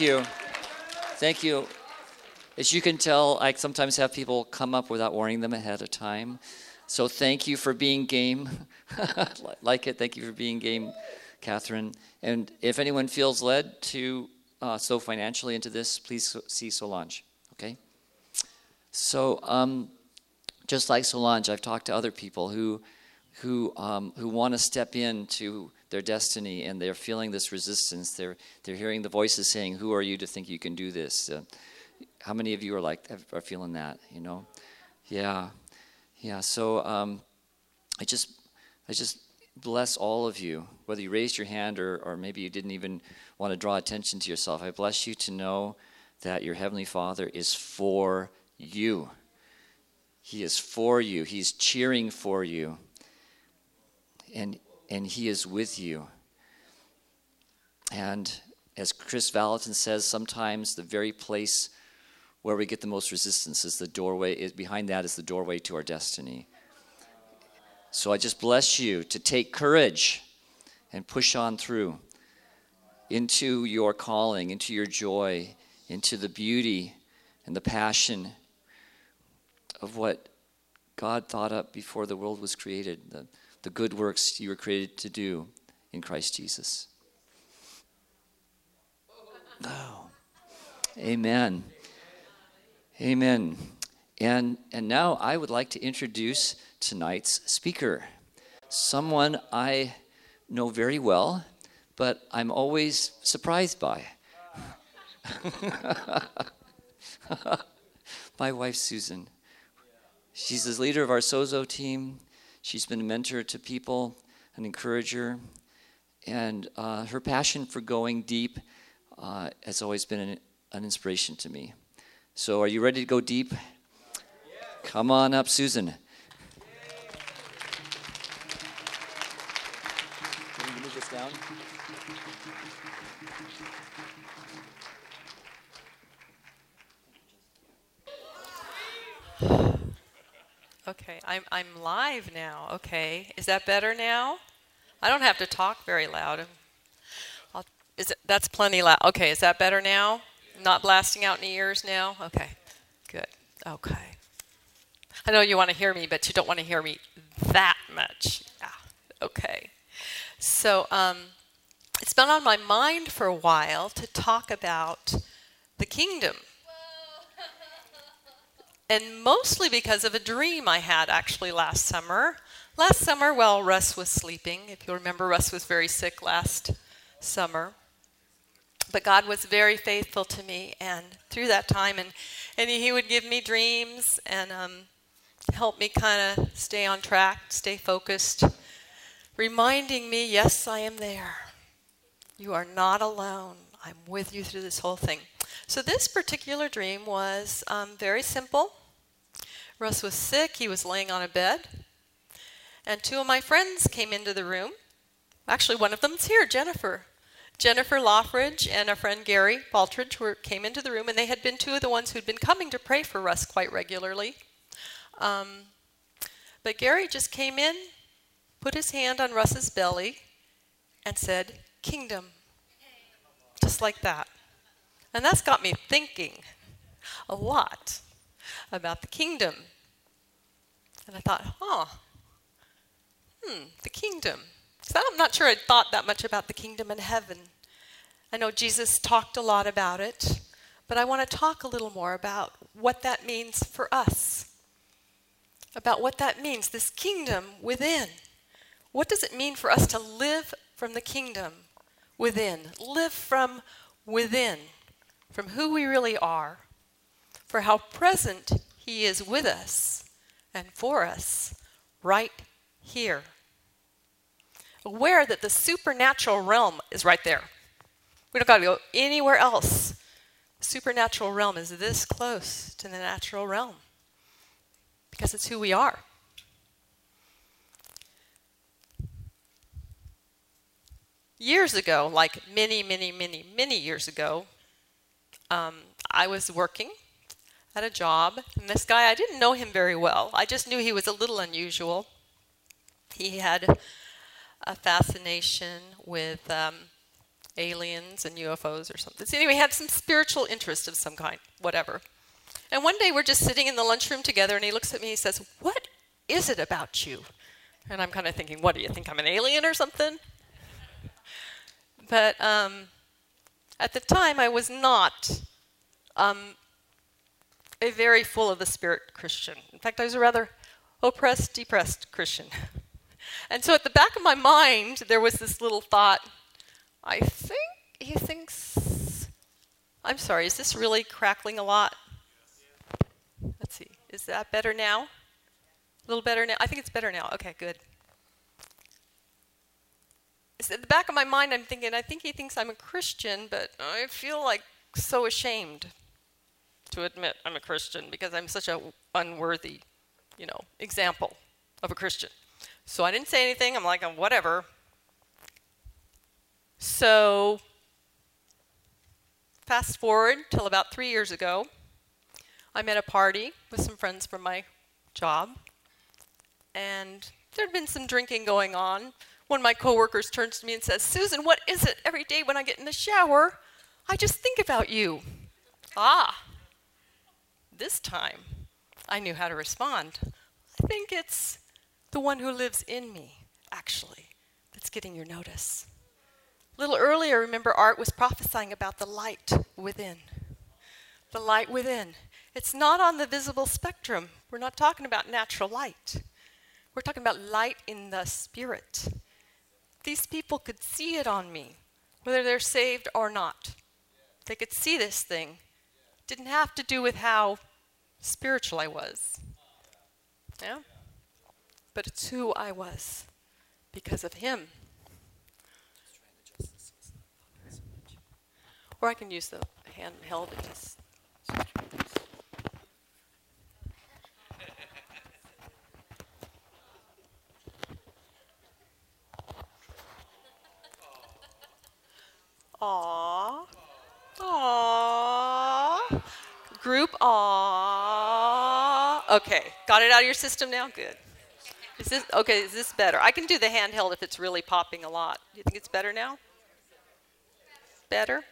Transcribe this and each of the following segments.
Thank you. Thank you. As you can tell, I sometimes have people come up without warning them ahead of time. So thank you for being game. like it. Thank you for being game, Catherine. And if anyone feels led to uh, financially into this, please see Solange. Okay? So, um, just like Solange, I've talked to other people who, who, um, who want to step into their destiny and they're feeling this resistance. They're, they're hearing the voices saying, Who are you to think you can do this? Uh, how many of you are like, are feeling that, you know? Yeah. Yeah. So, um, I just, I just bless all of you, whether you raised your hand or, or maybe you didn't even want to draw attention to yourself. I bless you to know that your Heavenly Father is for you. He is for you. He's cheering for you. And, and He is with you. And as Kris Vallotton says, sometimes the very place where we get the most resistance is the doorway, is, behind that is the doorway to our destiny. So I just bless you to take courage and push on through into your calling, into your joy, into the beauty and the passion of what God thought up before the world was created, the, the good works you were created to do in Christ Jesus. Oh. Amen. Amen. And, and now I would like to introduce tonight's speaker, someone I know very well, but I'm always surprised by. My wife, Susan. She's the leader of our Sozo team. She's been a mentor to people, an encourager, and uh, her passion for going deep uh, has always been an, an, inspiration to me. So, are you ready to go deep? Come on up, Susan. Okay, I'm, I'm live now. Okay, is that better now? I don't have to talk very loud. I'll, is it, that's plenty loud. Okay, is that better now? Not blasting out in the ears now? Okay, good. Okay. I know you want to hear me, but you don't want to hear me that much. Yeah, okay. So um, it's been on my mind for a while to talk about the kingdom and mostly because of a dream I had actually last summer. Last summer, while Russ was sleeping, if you remember, Russ was very sick last summer. But God was very faithful to me, and through that time, and, and He would give me dreams and um, help me kind of stay on track, stay focused, reminding me, yes, I am there. You are not alone. I'm with you through this whole thing. So, this particular dream was um, very simple. Russ was sick. He was laying on a bed. And two of my friends came into the room. Actually, one of them's here, Jennifer. Jennifer Loffridge and a friend Gary Baltridge were, came into the room, and they had been two of the ones who'd been coming to pray for Russ quite regularly. Um, but Gary just came in, put his hand on Russ's belly, and said, Kingdom. Just like that. And that's got me thinking a lot about the kingdom. And I thought, huh, hmm, the kingdom. I'm not sure I'd thought that much about the kingdom in heaven. I know Jesus talked a lot about it, but I want to talk a little more about what that means for us. About what that means, this kingdom within. What does it mean for us to live from the kingdom within? Live from within, from who we really are, for how present He is with us and for us right here. Aware that the supernatural realm is right there. We don't got to go anywhere else. Supernatural realm is this close to the natural realm because it's who we are. Years ago, like many, many, many, many years ago, um, I was working at a job. And this guy, I didn't know him very well. I just knew he was a little unusual. He had a fascination with um, aliens and UFOs or something. So anyway, he had some spiritual interest of some kind, whatever. And one day we're just sitting in the lunchroom together, and he looks at me and he says, What is it about you? And I'm kind of thinking, What do you think? I'm an alien or something? But um, at the time, I was not um, a very full of the Spirit Christian. In fact, I was a rather oppressed, depressed Christian. And so at the back of my mind, there was this little thought I think he thinks. I'm sorry, is this really crackling a lot? Let's see. Is that better now? A little better now? I think it's better now. Okay, good. It's at the back of my mind, I'm thinking, I think he thinks I'm a Christian, but I feel like so ashamed to admit I'm a Christian because I'm such a unworthy, you know, example of a Christian. So I didn't say anything. I'm like, whatever. So fast forward till about three years ago, I'm at a party with some friends from my job, and there'd been some drinking going on. One of my coworkers turns to me and says, Susan, what is it? Every day when I get in the shower, I just think about you. Ah, this time I knew how to respond. I think it's the one who lives in me, actually, that's getting your notice. A little earlier, remember, Art was prophesying about the light within. The light within. It's not on the visible spectrum. We're not talking about natural light. We're talking about light in the spirit. These people could see it on me, whether they're saved or not. They could see this thing. Didn't have to do with how spiritual I was. Yeah? But it's who I was because of him. Or I can use the handheld and just. Okay, got it out of your system now? Good. Is this okay? Is this better? I can do the handheld if it's really popping a lot. Do you think it's better now? Better?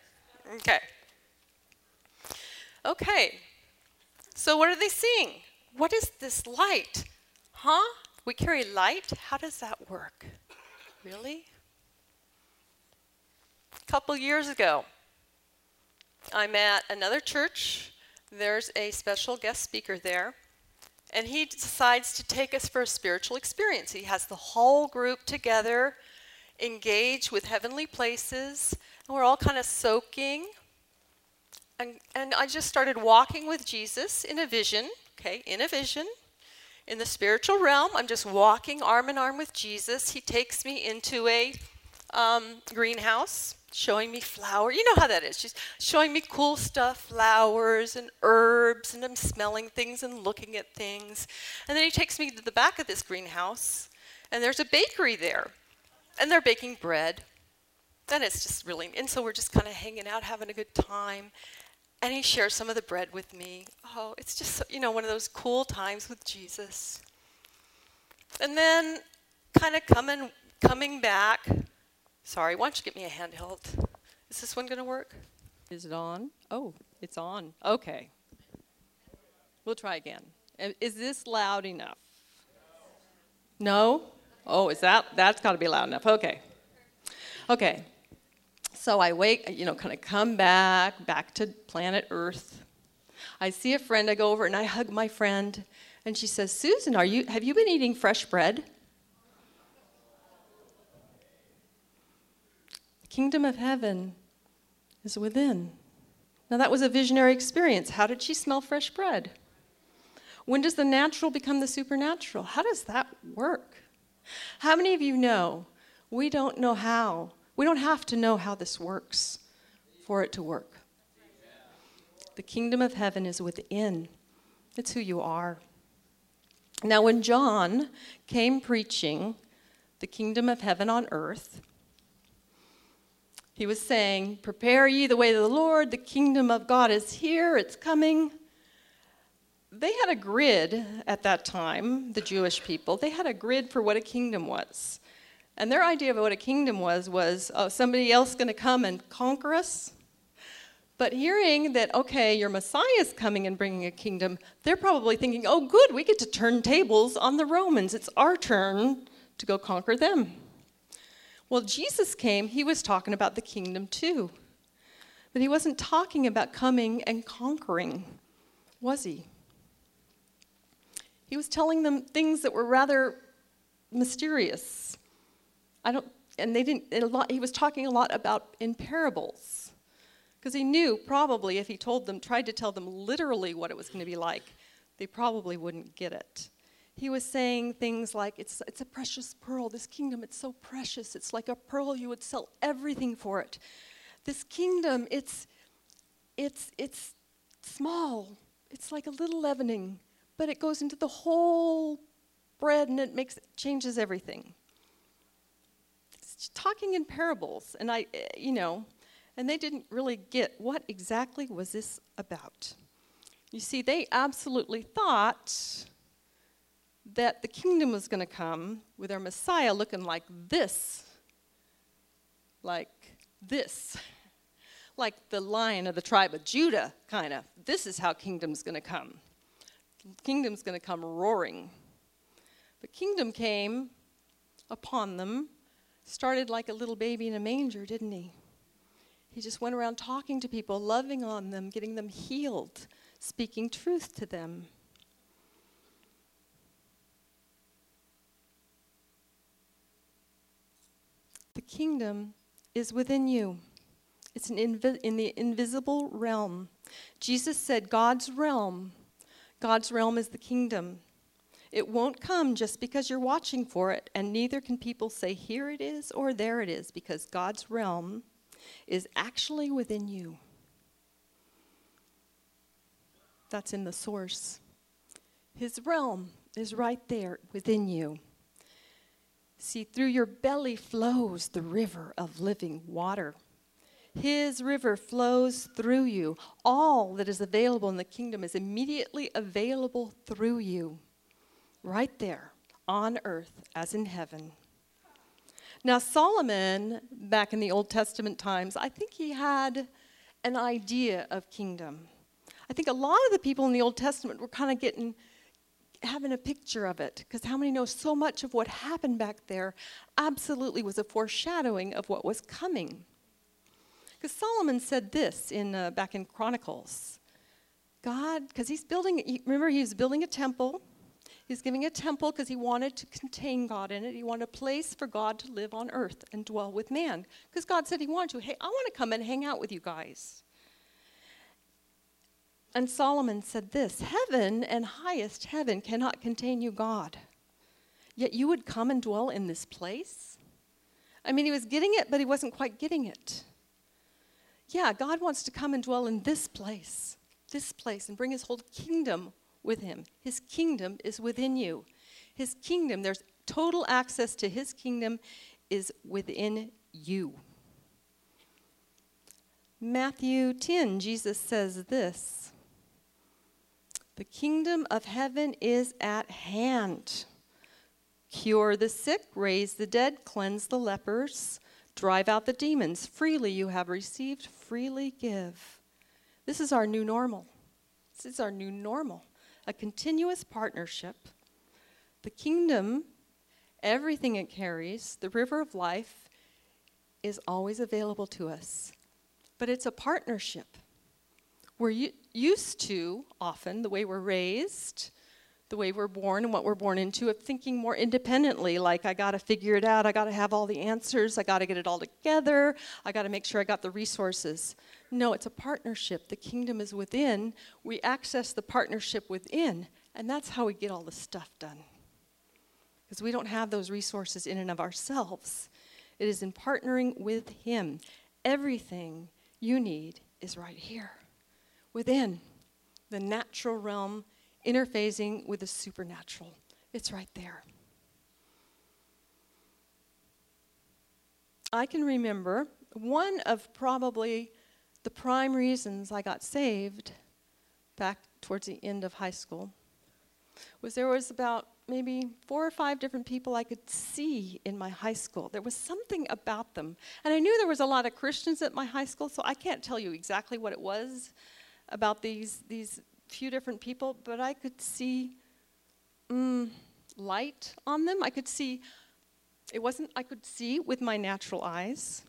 Okay. Okay. So what are they seeing? What is this light? Huh? We carry light? How does that work? Really? A couple years ago, I'm at another church. There's a special guest speaker there. And he decides to take us for a spiritual experience. He has the whole group together, engaged with heavenly places, and we're all kind of soaking. And, and I just started walking with Jesus in a vision, okay, in a vision. In the spiritual realm, I'm just walking arm in arm with Jesus. He takes me into a um, greenhouse showing me flower. You know how that is. She's showing me cool stuff, flowers and herbs, and I'm smelling things and looking at things. And then he takes me to the back of this greenhouse, and there's a bakery there. And they're baking bread. And it's just really, and so we're just kind of hanging out, having a good time. And he shares some of the bread with me. Oh, it's just, you know, one of those cool times with Jesus. And then kind of coming, coming back, Sorry, why don't you get me a handheld? Is this one going to work? Is it on? Oh, it's on. Okay. We'll try again. Uh, is this loud enough? No? Oh, is that? That's got to be loud enough. Okay. Okay. So I wake, you know, kind of come back, back to planet Earth. I see a friend, I go over and I hug my friend, and she says, Susan, are you, have you been eating fresh bread? Kingdom of heaven is within. Now, that was a visionary experience. How did she smell fresh bread? When does the natural become the supernatural? How does that work? How many of you know we don't know how? We don't have to know how this works for it to work. The kingdom of heaven is within, it's who you are. Now, when John came preaching the kingdom of heaven on earth, he was saying, Prepare ye the way of the Lord, the kingdom of God is here, it's coming. They had a grid at that time, the Jewish people, they had a grid for what a kingdom was. And their idea of what a kingdom was was oh, somebody else going to come and conquer us. But hearing that, okay, your Messiah is coming and bringing a kingdom, they're probably thinking, oh, good, we get to turn tables on the Romans. It's our turn to go conquer them. Well, Jesus came, he was talking about the kingdom too. But he wasn't talking about coming and conquering, was he? He was telling them things that were rather mysterious. I don't, and they didn't, lot, he was talking a lot about in parables. Because he knew probably if he told them, tried to tell them literally what it was going to be like, they probably wouldn't get it. He was saying things like, it's, it's a precious pearl. This kingdom, it's so precious. It's like a pearl. You would sell everything for it. This kingdom, it's, it's, it's small. It's like a little leavening, but it goes into the whole bread and it makes changes everything. It's talking in parables, and I, eh, you know, and they didn't really get what exactly was this about. You see, they absolutely thought that the kingdom was going to come with our Messiah looking like this. Like this. Like the lion of the tribe of Judah, kind of. This is how kingdom's going to come. Kingdom's going to come roaring. The kingdom came upon them, started like a little baby in a manger, didn't he? He just went around talking to people, loving on them, getting them healed, speaking truth to them. The kingdom is within you. It's invi- in the invisible realm. Jesus said, God's realm. God's realm is the kingdom. It won't come just because you're watching for it, and neither can people say, here it is or there it is, because God's realm is actually within you. That's in the source. His realm is right there within you. See, through your belly flows the river of living water. His river flows through you. All that is available in the kingdom is immediately available through you, right there on earth as in heaven. Now, Solomon, back in the Old Testament times, I think he had an idea of kingdom. I think a lot of the people in the Old Testament were kind of getting having a picture of it because how many know so much of what happened back there absolutely was a foreshadowing of what was coming? Because solomon said this in uh, back in chronicles. God because he's building remember he was building a temple. He's giving a temple because he wanted to contain god in it. He wanted a place for god to live on earth and dwell with man. Because god said he wanted to. Hey i want to come and hang out with you guys and Solomon said this Heaven and highest heaven cannot contain you, God. Yet you would come and dwell in this place? I mean, he was getting it, but he wasn't quite getting it. Yeah, God wants to come and dwell in this place, this place, and bring his whole kingdom with him. His kingdom is within you. His kingdom, there's total access to his kingdom, is within you. Matthew 10, Jesus says this the kingdom of heaven is at hand. Cure the sick, raise the dead, cleanse the lepers, drive out the demons. Freely you have received, freely give. This is our new normal. This is our new normal, a continuous partnership. The kingdom, everything it carries, the river of life, is always available to us. But it's a partnership. We're used to, often, the way we're raised, the way we're born and what we're born into, of thinking more independently, like, I got to figure it out, I got to have all the answers, I got to get it all together, I got to make sure I got the resources. No, it's a partnership. The kingdom is within. We access the partnership within, and that's how we get all the stuff done. Because we don't have those resources in and of ourselves. It is in partnering with Him. Everything you need is right here within the natural realm interfacing with the supernatural. It's right there. I can remember one of probably the prime reasons I got saved back towards the end of high school was there was about maybe four or five different people I could see in my high school. There was something about them. And I knew there was a lot of Christians at my high school, so I can't tell you exactly what it was about these, these few different people, but I could see mm, light on them. I could see, it wasn't, I could see with my natural eyes.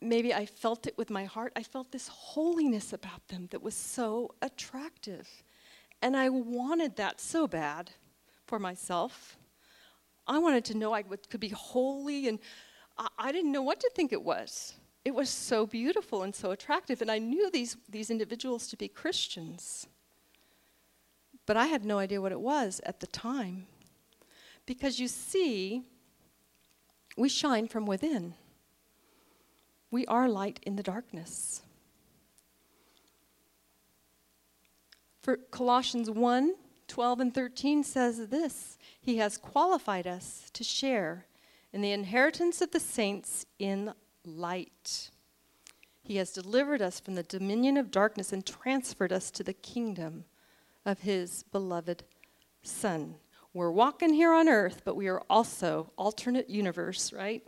Maybe I felt it with my heart. I felt this holiness about them that was so attractive. And I wanted that so bad for myself. I wanted to know I could be holy, and I didn't know what to think it was. It was so beautiful and so attractive, and I knew these, these individuals to be Christians. But I had no idea what it was at the time. Because you see, we shine from within. We are light in the darkness. For Colossians 1 12 and 13 says this He has qualified us to share in the inheritance of the saints in light. He has delivered us from the dominion of darkness and transferred us to the kingdom of His beloved Son. We're walking here on earth, but we are also alternate universe, right?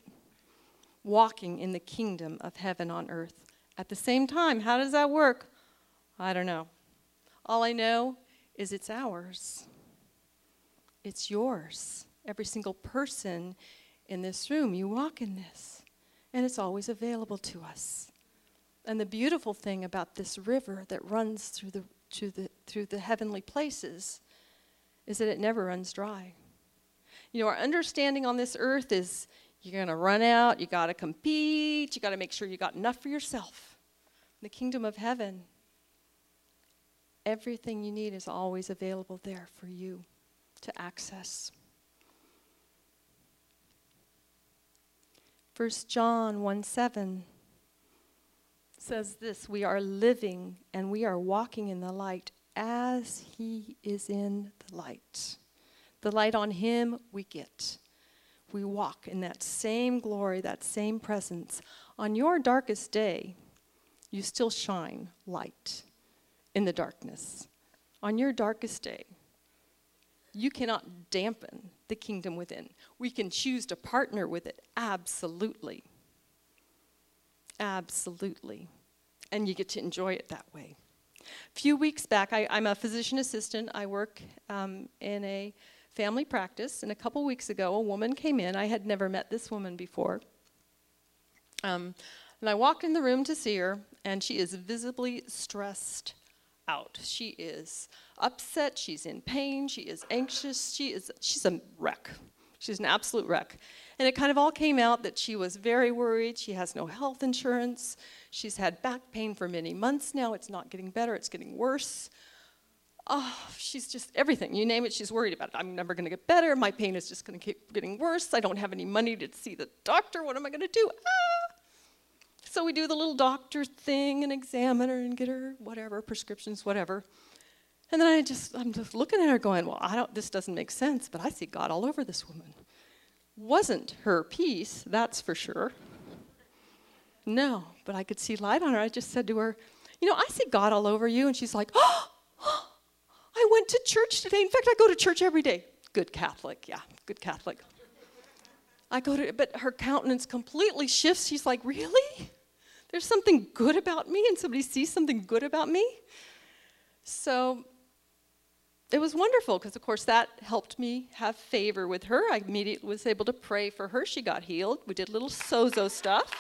Walking in the kingdom of heaven on earth. At the same time, how does that work? I don't know. All I know is it's ours. It's yours. Every single person in this room, you walk in this, and it's always available to us. And the beautiful thing about this river that runs through the, through the, through the heavenly places is that it never runs dry. You know, our understanding on this earth is you're going to run out, you got to compete, you got to make sure you got enough for yourself. In the kingdom of heaven, Everything you need is always available there for you to access. 1 John 1 7 says this We are living and we are walking in the light as He is in the light. The light on Him we get. We walk in that same glory, that same presence. On your darkest day, you still shine light in the darkness. On your darkest day, you cannot dampen the kingdom within. We can choose to partner with it, absolutely. Absolutely. And you get to enjoy it that way. A few weeks back, I, am a physician assistant. I work um, in a family practice, and a couple weeks ago, a woman came in. I had never met this woman before. Um, and I walked in the room to see her, and she is visibly stressed out. She is upset, she's in pain, she is anxious, she is she's a wreck. She's an absolute wreck. And it kind of all came out that she was very worried. She has no health insurance. She's had back pain for many months now. It's not getting better, it's getting worse. Oh, she's just everything. You name it, she's worried about it. I'm never going to get better. My pain is just going to keep getting worse. I don't have any money to see the doctor. What am I going to do? Ah! So we do the little doctor thing and examine her and get her whatever, prescriptions, whatever. And then I just, I'm just looking at her going, well, I don't, this doesn't make sense, but I see God all over this woman. Wasn't her peace, that's for sure. No, but I could see light on her. I just said to her, you know, I see God all over you. And she's like, oh, I went to church today. In fact, I go to church every day. Good Catholic, yeah, good Catholic. I go to, but her countenance completely shifts. She's like, really? There's something good about me and somebody sees something good about me. So it was wonderful because, of course, that helped me have favor with her. I immediately was able to pray for her. She got healed. We did little sozo stuff.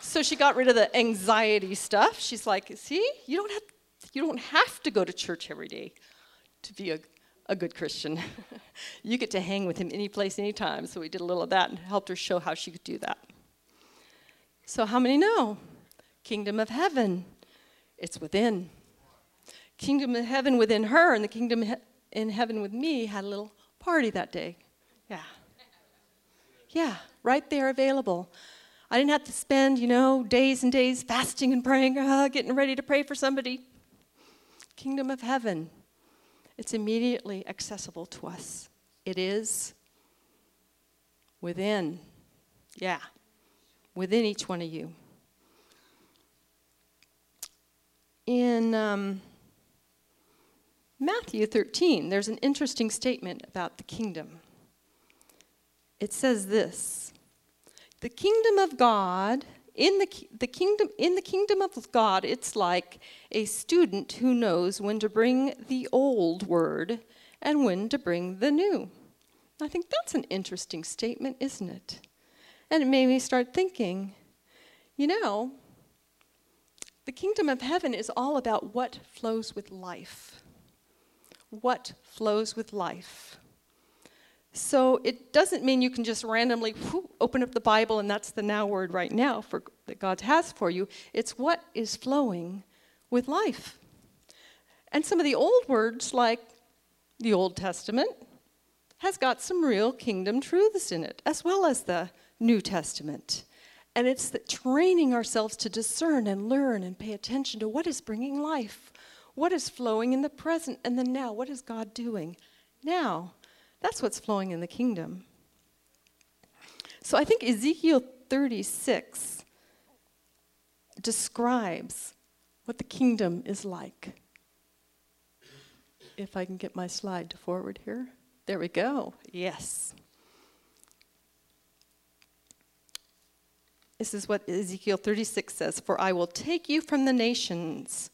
So she got rid of the anxiety stuff. She's like, see, you don't have, you don't have to go to church every day to be a, a good Christian. you get to hang with him any place, anytime. So we did a little of that and helped her show how she could do that. So, how many know? Kingdom of heaven, it's within. Kingdom of heaven within her, and the kingdom in heaven with me had a little party that day. Yeah. Yeah, right there available. I didn't have to spend, you know, days and days fasting and praying, uh, getting ready to pray for somebody. Kingdom of heaven, it's immediately accessible to us. It is within. Yeah within each one of you. In um, Matthew 13, there's an interesting statement about the kingdom. It says this The kingdom of God, in the, the kingdom, in the kingdom of God, it's like a student who knows when to bring the old word and when to bring the new. I think that's an interesting statement, isn't it? And it made me start thinking, you know, the kingdom of heaven is all about what flows with life. What flows with life. So it doesn't mean you can just randomly whoo, open up the Bible and that's the now word right now for that God has for you. It's what is flowing with life. And some of the old words like the Old Testament has got some real kingdom truths in it as well as the New Testament. And it's training ourselves to discern and learn and pay attention to what is bringing life, what is flowing in the present and the now, what is God doing now. That's what's flowing in the kingdom. So I think Ezekiel 36 describes what the kingdom is like. If I can get my slide to forward here. There we go. Yes. This is what Ezekiel 36 says For I will take you from the nations,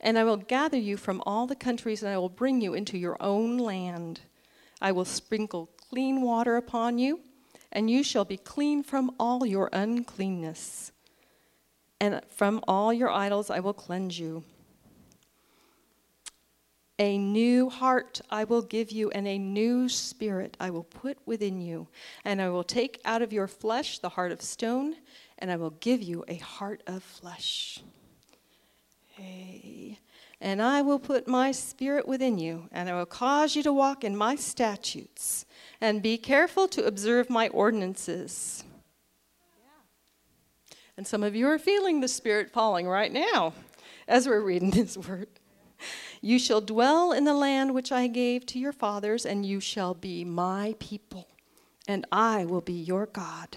and I will gather you from all the countries, and I will bring you into your own land. I will sprinkle clean water upon you, and you shall be clean from all your uncleanness. And from all your idols I will cleanse you. A new heart I will give you, and a new spirit I will put within you. And I will take out of your flesh the heart of stone, and I will give you a heart of flesh. Hey. And I will put my spirit within you, and I will cause you to walk in my statutes, and be careful to observe my ordinances. And some of you are feeling the Spirit falling right now as we're reading this word. You shall dwell in the land which I gave to your fathers, and you shall be my people, and I will be your God.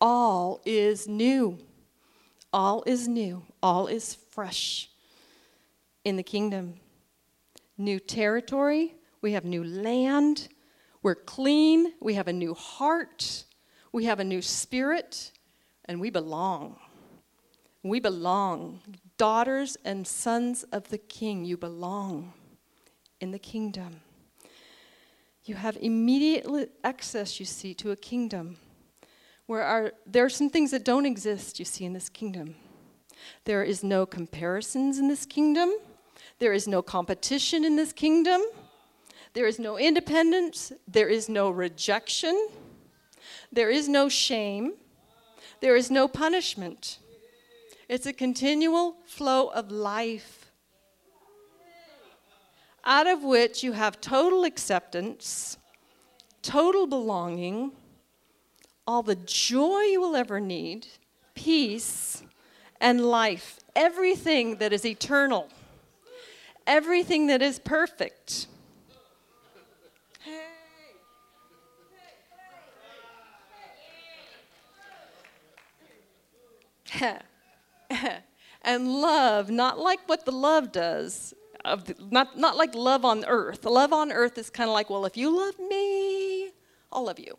All is new. All is new. All is fresh in the kingdom. New territory. We have new land. We're clean. We have a new heart. We have a new spirit. And we belong. We belong daughters and sons of the king, you belong in the kingdom. You have immediate access, you see, to a kingdom where are, there are some things that don't exist, you see, in this kingdom. There is no comparisons in this kingdom. There is no competition in this kingdom. There is no independence. There is no rejection. There is no shame. There is no punishment. It's a continual flow of life out of which you have total acceptance, total belonging, all the joy you will ever need, peace, and life. Everything that is eternal, everything that is perfect. And love, not like what the love does, the, not, not like love on earth. Love on earth is kind of like, well, if you love me, I'll love you.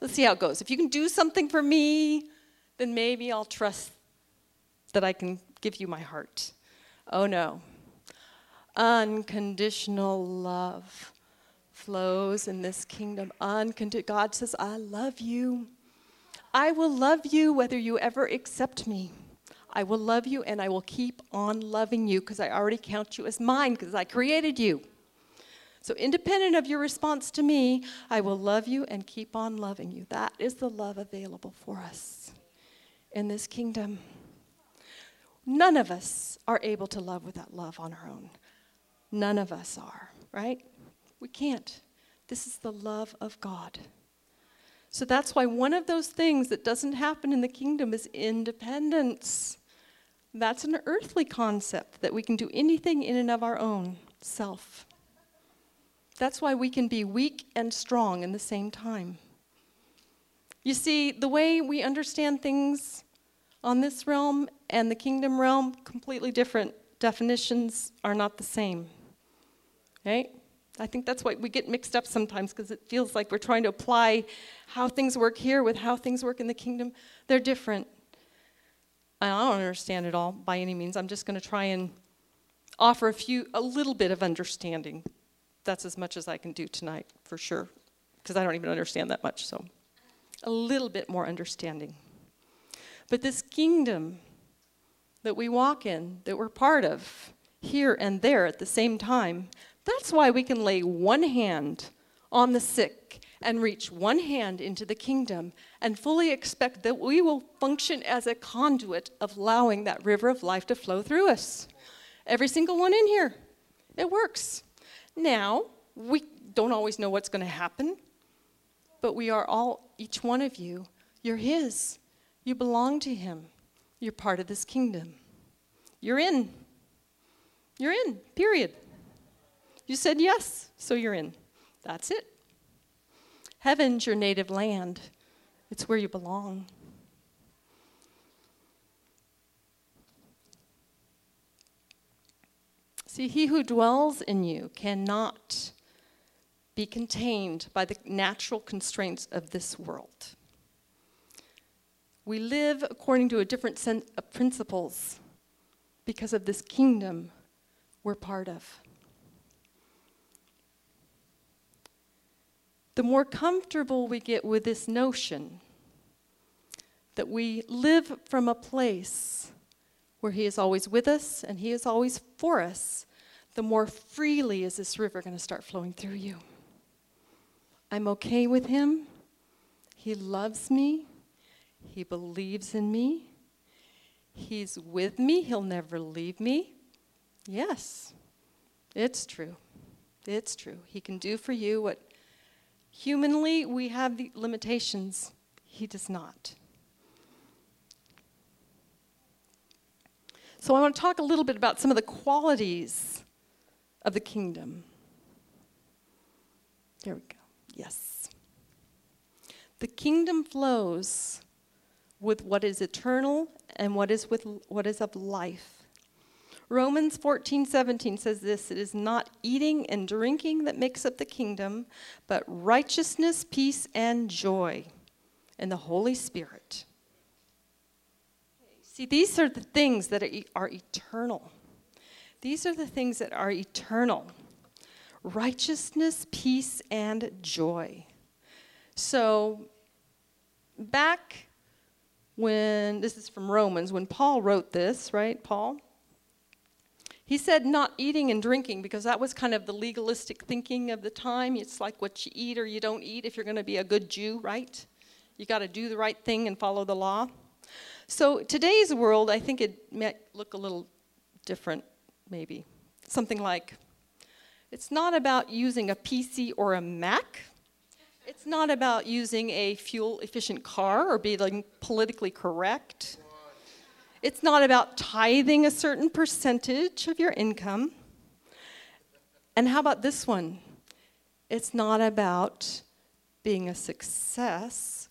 Let's see how it goes. If you can do something for me, then maybe I'll trust that I can give you my heart. Oh no. Unconditional love flows in this kingdom. Uncondi- God says, I love you. I will love you whether you ever accept me. I will love you and I will keep on loving you because I already count you as mine because I created you. So, independent of your response to me, I will love you and keep on loving you. That is the love available for us in this kingdom. None of us are able to love with that love on our own. None of us are, right? We can't. This is the love of God. So that's why one of those things that doesn't happen in the kingdom is independence. That's an earthly concept that we can do anything in and of our own self. That's why we can be weak and strong in the same time. You see, the way we understand things on this realm and the kingdom realm, completely different. Definitions are not the same. Right? I think that's why we get mixed up sometimes because it feels like we're trying to apply how things work here with how things work in the kingdom. They're different. I don't understand it all by any means. I'm just going to try and offer a few, a little bit of understanding. That's as much as I can do tonight, for sure, because I don't even understand that much. So, a little bit more understanding. But this kingdom that we walk in, that we're part of, here and there at the same time, that's why we can lay one hand on the sick and reach one hand into the kingdom and fully expect that we will function as a conduit of allowing that river of life to flow through us. Every single one in here. It works. Now, we don't always know what's going to happen, but we are all, each one of you, you're His. You belong to Him. You're part of this kingdom. You're in. You're in, period. You said yes, so you're in. That's it. Heaven's your native land, it's where you belong. See, he who dwells in you cannot be contained by the natural constraints of this world. We live according to a different set of uh, principles because of this kingdom we're part of. The more comfortable we get with this notion that we live from a place where He is always with us and He is always for us, the more freely is this river going to start flowing through you. I'm okay with Him. He loves me. He believes in me. He's with me. He'll never leave me. Yes, it's true. It's true. He can do for you what Humanly, we have the limitations. He does not. So, I want to talk a little bit about some of the qualities of the kingdom. There we go. Yes. The kingdom flows with what is eternal and what is with what is of life. Romans 14, 17 says this It is not eating and drinking that makes up the kingdom, but righteousness, peace, and joy in the Holy Spirit. See, these are the things that are eternal. These are the things that are eternal righteousness, peace, and joy. So, back when, this is from Romans, when Paul wrote this, right, Paul? He said not eating and drinking because that was kind of the legalistic thinking of the time. It's like what you eat or you don't eat if you're going to be a good Jew, right? You got to do the right thing and follow the law. So today's world, I think it might look a little different, maybe. Something like it's not about using a PC or a Mac. It's not about using a fuel efficient car or being politically correct. It's not about tithing a certain percentage of your income. And how about this one? It's not about being a success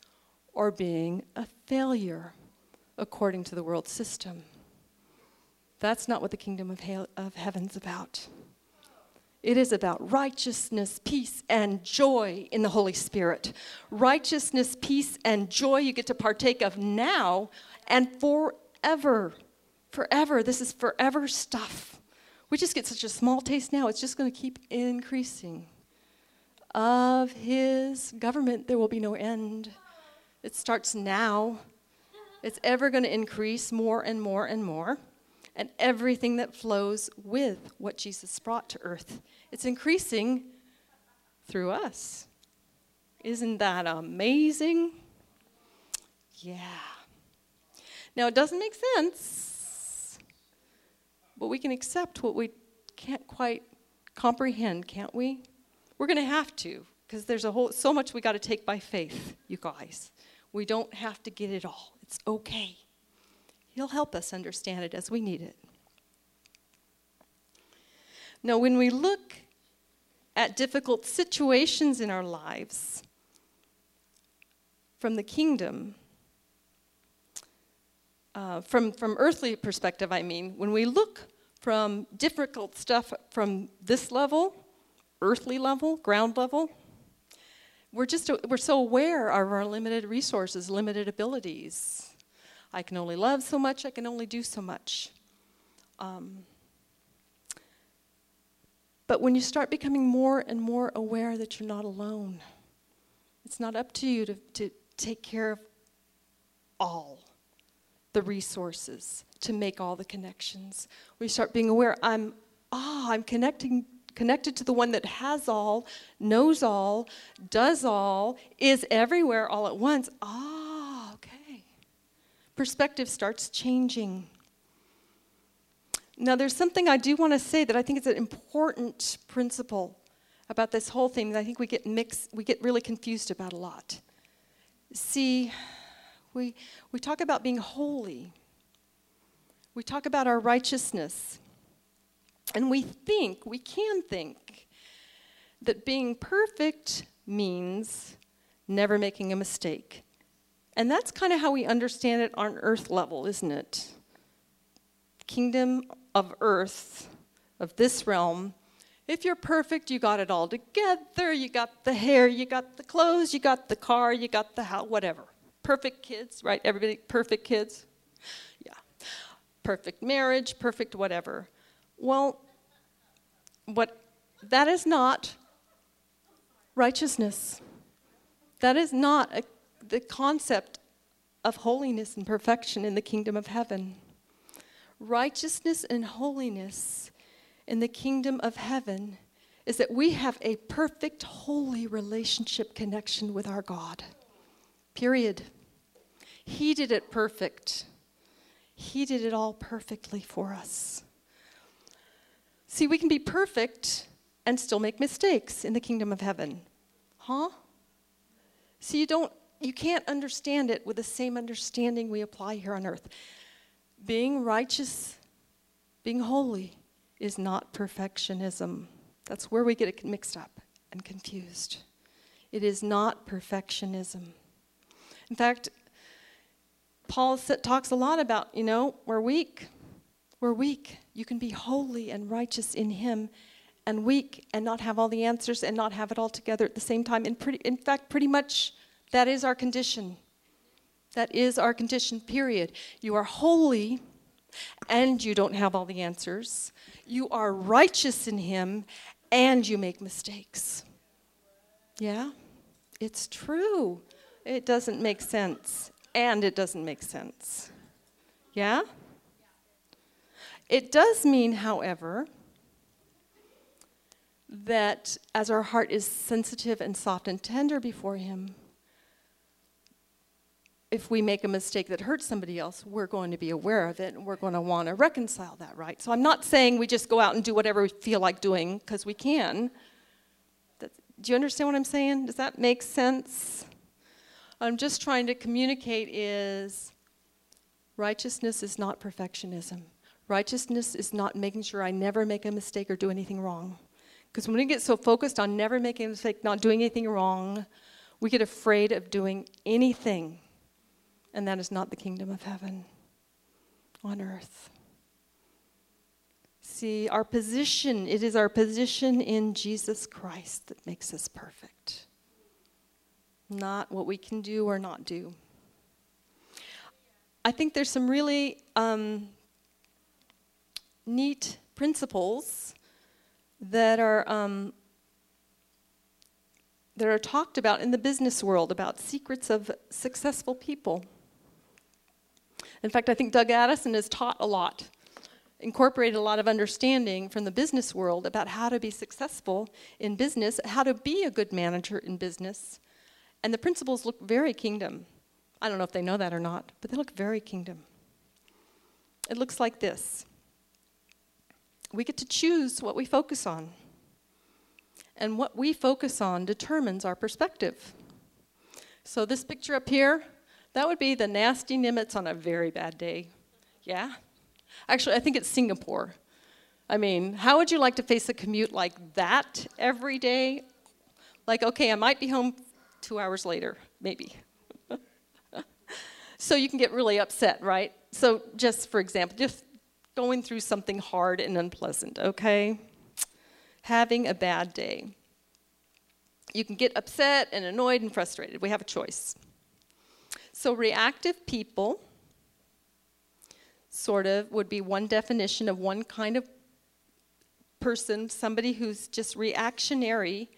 or being a failure according to the world system. That's not what the kingdom of, he- of heaven's about. It is about righteousness, peace, and joy in the Holy Spirit. Righteousness, peace, and joy you get to partake of now and for forever. Forever. This is forever stuff. We just get such a small taste now, it's just going to keep increasing. Of his government, there will be no end. It starts now. It's ever going to increase more and more and more. And everything that flows with what Jesus brought to earth, it's increasing through us. Isn't that amazing? Yeah. Now, it doesn't make sense, but we can accept what we can't quite comprehend, can't we? We're going to have to, because there's a whole so much we got to take by faith, you guys. We don't have to get it all. It's okay. He'll help us understand it as we need it. Now, when we look at difficult situations in our lives from the kingdom, uh, from, from earthly perspective, I mean, when we look from difficult stuff from this level, earthly level, ground level. We're just we're so aware of our limited resources, limited abilities. I can only love so much. I can only do so much. Um, but when you start becoming more and more aware that you're not alone, it's not up to you to, to take care of all the resources, to make all the connections. We start being aware I'm, ah, oh, I'm connecting connected to the one that has all, knows all, does all, is everywhere all at once. Ah, okay. Perspective starts changing. Now, there's something I do want to say that I think is an important principle about this whole thing that I think we get mixed, we get really confused about a lot. See, we, we talk about being holy, we talk about our righteousness, and we think, we can think, that being perfect means never making a mistake. And that's kind of how we understand it on earth level, isn't it? Kingdom of earth, of this realm, if you're perfect, you got it all together. You got the hair, you got the clothes, you got the car, you got the house, whatever. Perfect kids, right? Everybody, perfect kids? Yeah. Perfect marriage, perfect whatever. Well, what that is not righteousness. That is not a, the concept of holiness and perfection in the kingdom of heaven. Righteousness and holiness in the kingdom of heaven is that we have a perfect, holy relationship connection with our God. Period. He did it perfect. He did it all perfectly for us. See, we can be perfect and still make mistakes in the kingdom of heaven. Huh? See, you don't you can't understand it with the same understanding we apply here on earth. Being righteous, being holy is not perfectionism. That's where we get it mixed up and confused. It is not perfectionism. In fact, Paul talks a lot about, you know, we're weak. We're weak. You can be holy and righteous in Him and weak and not have all the answers and not have it all together at the same time. In, pretty, in fact, pretty much that is our condition. That is our condition, period. You are holy and you don't have all the answers. You are righteous in Him and you make mistakes. Yeah? It's true. It doesn't make sense. And it doesn't make sense. Yeah? It does mean, however, that as our heart is sensitive and soft and tender before Him, if we make a mistake that hurts somebody else, we're going to be aware of it and we're going to want to reconcile that, right? So I'm not saying we just go out and do whatever we feel like doing because we can. do you understand what I'm saying? Does that make sense? I'm just trying to communicate is righteousness is not perfectionism. Righteousness is not making sure I never make a mistake or do anything wrong. Because when we get so focused on never making a mistake, not doing anything wrong, we get afraid of doing anything and that is not the kingdom of heaven on earth. See, our position, it is our position in Jesus Christ that makes us perfect, not what we can do or not do. I think there's some really um, neat principles that are um, that are talked about in the business world about secrets of successful people. In fact, I think Doug Addison has taught a lot, incorporated a lot of understanding from the business world about how to be successful in business, how to be a good manager in business. And the principles look very kingdom. I don't know if they know that or not, but they look very kingdom. It looks like this we get to choose what we focus on. And what we focus on determines our perspective. So, this picture up here, that would be the nasty Nimitz on a very bad day. Yeah? Actually, I think it's Singapore. I mean, how would you like to face a commute like that every day? Like, okay, I might be home two hours later, maybe. so you can get really upset, right? So, just for example, just going through something hard and unpleasant, okay? having a bad day. You can get upset and annoyed and frustrated. We have a choice. So, reactive people sort of would be one definition of one kind of person, somebody who's just reactionary,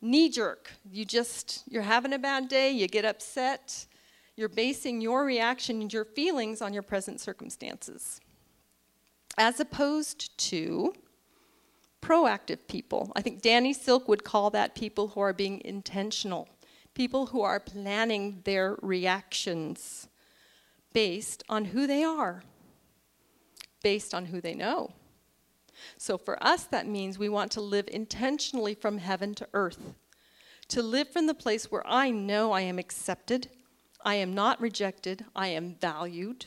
knee jerk. You just, you're having a bad day, you get upset, you're basing your reaction and your feelings on your present circumstances. As opposed to proactive people. I think Danny Silk would call that people who are being intentional, people who are planning their reactions based on who they are, based on who they know. So for us, that means we want to live intentionally from heaven to earth, to live from the place where I know I am accepted, I am not rejected, I am valued,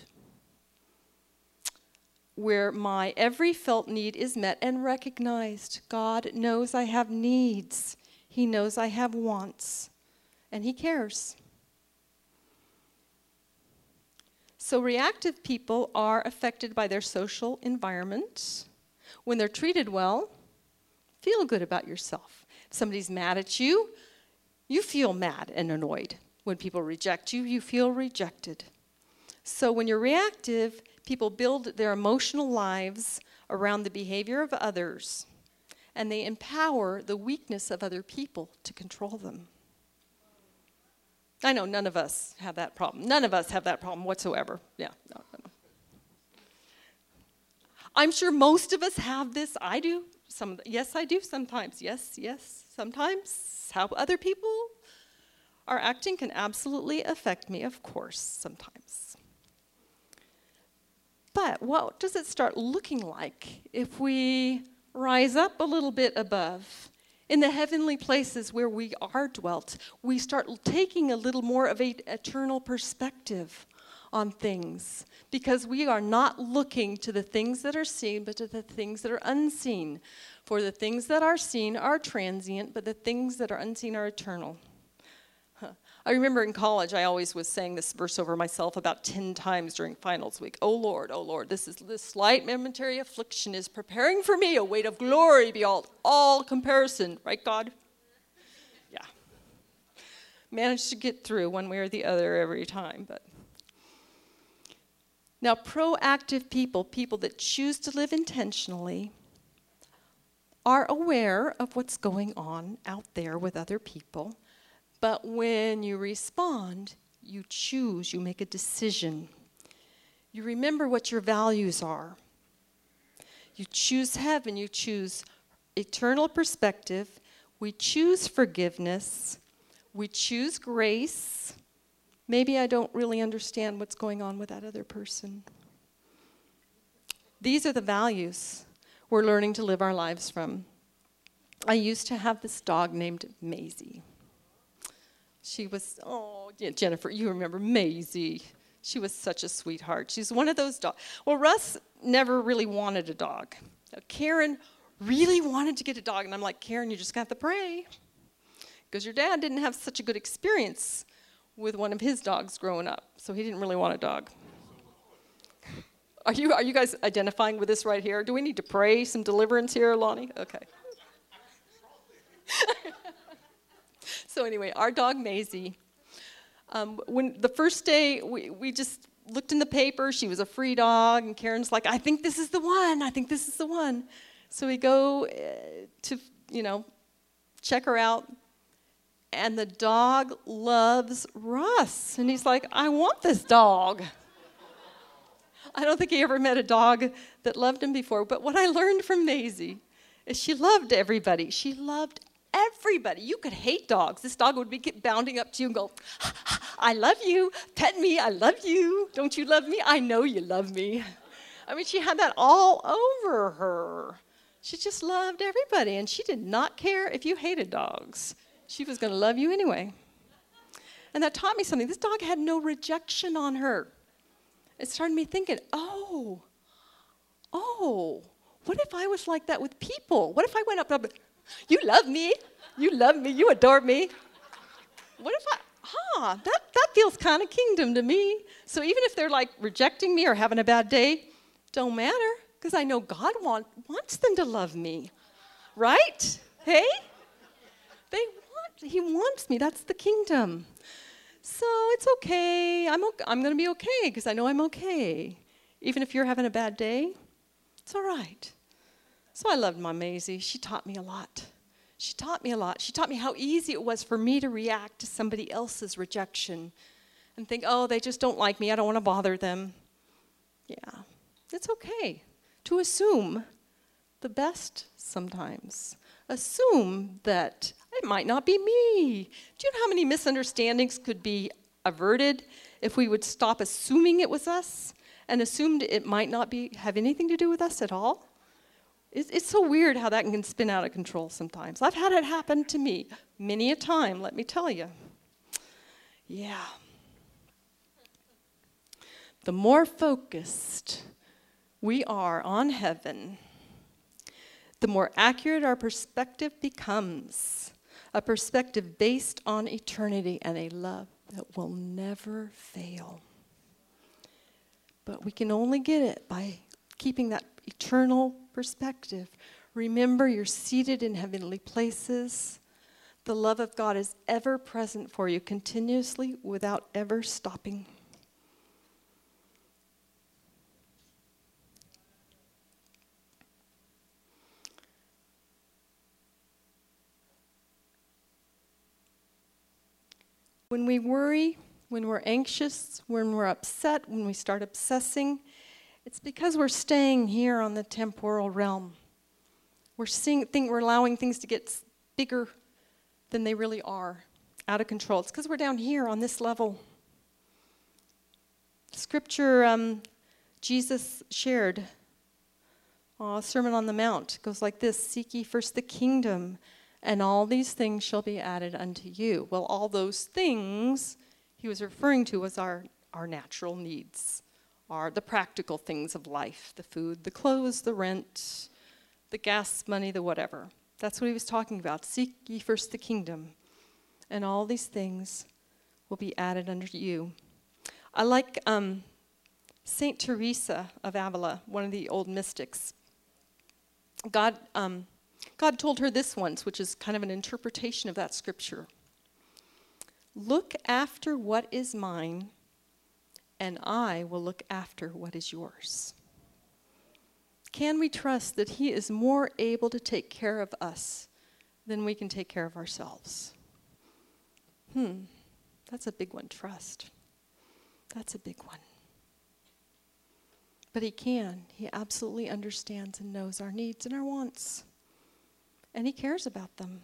where my every felt need is met and recognized. God knows I have needs, He knows I have wants, and He cares. So, reactive people are affected by their social environment when they're treated well, feel good about yourself. If somebody's mad at you, you feel mad and annoyed. When people reject you, you feel rejected. So when you're reactive, people build their emotional lives around the behavior of others, and they empower the weakness of other people to control them. I know none of us have that problem. None of us have that problem whatsoever. Yeah, no, no. I'm sure most of us have this. I do. Some, yes, I do sometimes. Yes, yes, sometimes. How other people are acting can absolutely affect me, of course, sometimes. But what does it start looking like if we rise up a little bit above? In the heavenly places where we are dwelt, we start taking a little more of an eternal perspective on things because we are not looking to the things that are seen, but to the things that are unseen. For the things that are seen are transient, but the things that are unseen are eternal. I remember in college, I always was saying this verse over myself about 10 times during finals week. Oh Lord, oh Lord, this is this slight momentary affliction is preparing for me a weight of glory beyond all comparison. Right, God? Yeah. Managed to get through one way or the other every time, but now, proactive people, people that choose to live intentionally, are aware of what's going on out there with other people. But when you respond, you choose, you make a decision. You remember what your values are. You choose heaven, you choose eternal perspective. We choose forgiveness. We choose grace maybe I don't really understand what's going on with that other person. These are the values we're learning to live our lives from. I used to have this dog named Maisie. She was, oh, yeah, Jennifer, you remember Maisie. She was such a sweetheart. She's one of those dogs. Well, Russ never really wanted a dog. Now, Karen really wanted to get a dog, and I'm like, Karen, you just got to pray. Because your dad didn't have such a good experience with one of his dogs growing up, so he didn't really want a dog. Are you, are you guys identifying with this right here? Do we need to pray some deliverance here, Lonnie? Okay. so, anyway, our dog Maisie, um, when the first day we, we just looked in the paper, she was a free dog, and Karen's like, I think this is the one, I think this is the one. So we go uh, to, you know, check her out and the dog loves Russ. And he's like, I want this dog. I don't think he ever met a dog that loved him before. But what I learned from Maisie is she loved everybody. She loved everybody. You could hate dogs. This dog would be bounding up to you and go, I love you. Pet me. I love you. Don't you love me? I know you love me. I mean, she had that all over her. She just loved everybody, and she did not care if you hated dogs. She was going to love you anyway. And that taught me something. This dog had no rejection on her. It started me thinking, oh, oh, what if I was like that with people? What if I went up and, you love me, you love me, you adore me. What if I, huh, that, that feels kind of kingdom to me. So even if they're like rejecting me or having a bad day, don't matter, because I know God want, wants them to love me right? Hey? They he wants me. That's the kingdom. So it's okay. I'm, okay. I'm going to be okay because I know I'm okay. Even if you're having a bad day, it's all right. So I loved my Maisie. She taught me a lot. She taught me a lot. She taught me how easy it was for me to react to somebody else's rejection and think, oh, they just don't like me. I don't want to bother them. Yeah, it's okay to assume the best sometimes. Assume that it might not be me. Do you know how many misunderstandings could be averted if we would stop assuming it was us and assumed it might not be have anything to do with us at all? It's, it's so weird how that can spin out of control sometimes. I've had it happen to me many a time, let me tell you. Yeah. The more focused we are on heaven, the more accurate our perspective becomes. A perspective based on eternity and a love that will never fail. But we can only get it by keeping that eternal perspective. Remember, you're seated in heavenly places. The love of God is ever present for you continuously without ever stopping. When we worry, when we're anxious, when we're upset, when we start obsessing, it's because we're staying here on the temporal realm. We're, seeing, think, we're allowing things to get bigger than they really are, out of control. It's because we're down here on this level. Scripture um, Jesus shared, uh, Sermon on the Mount, goes like this Seek ye first the kingdom, and all these things shall be added unto you. Well, all those things he was referring to was our, our natural needs are the practical things of life the food, the clothes, the rent, the gas money, the whatever. That's what he was talking about. Seek ye first the kingdom, and all these things will be added unto you. I like um, Saint Teresa of Avila, one of the old mystics. God, um, God told her this once, which is kind of an interpretation of that scripture. Look after what is mine and I will look after what is yours. Can we trust that He is more able to take care of us than we can take care of ourselves? Hmm, that's a big one, trust. That's a big one. But He can. He absolutely understands and knows our needs and our wants. And He cares about them.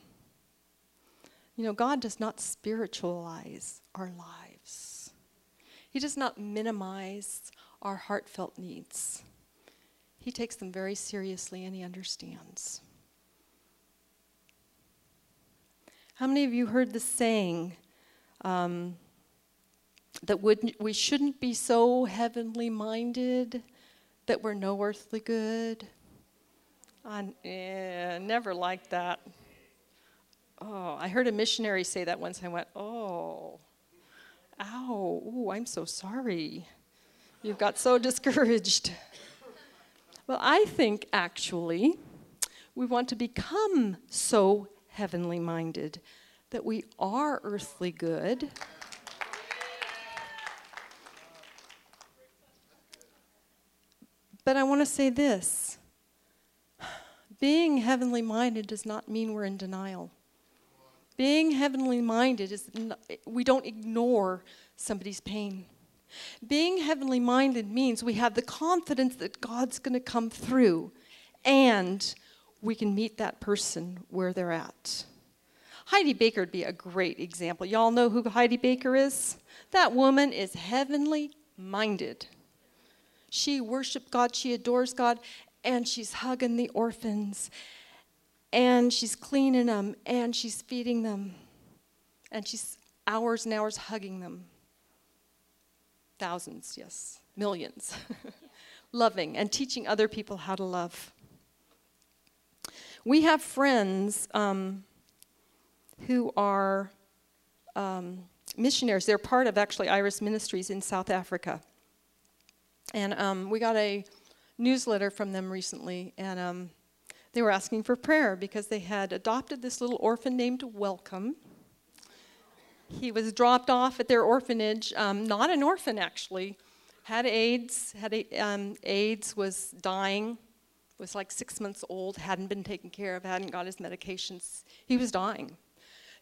You know, God does not spiritualize our lives. He does not minimize our heartfelt needs. He takes them very seriously and he understands. How many of you heard the saying um, that we shouldn't be so heavenly minded that we're no earthly good? I eh, never liked that. Oh, I heard a missionary say that once. I went, oh. Ow, ooh, I'm so sorry. You've got so discouraged. Well, I think actually we want to become so heavenly minded that we are earthly good. But I want to say this being heavenly minded does not mean we're in denial. Being heavenly minded is we don't ignore somebody's pain. Being heavenly minded means we have the confidence that God's going to come through and we can meet that person where they're at. Heidi Baker would be a great example. Y'all know who Heidi Baker is? That woman is heavenly minded. She worships God, she adores God, and she's hugging the orphans and she's cleaning them and she's feeding them and she's hours and hours hugging them. Thousands yes. Millions. Loving and teaching other people how to love. We have friends um, who are um, missionaries. They're part of actually iris ministries in south africa. And um, we got a newsletter from them recently and um, They were asking for prayer because they had adopted this little orphan named Welcome. He was dropped off at their orphanage, um, not an orphan actually, had AIDS, had um, AIDS, was dying, was like six months old, hadn't been taken care of, hadn't got his medications. He was dying.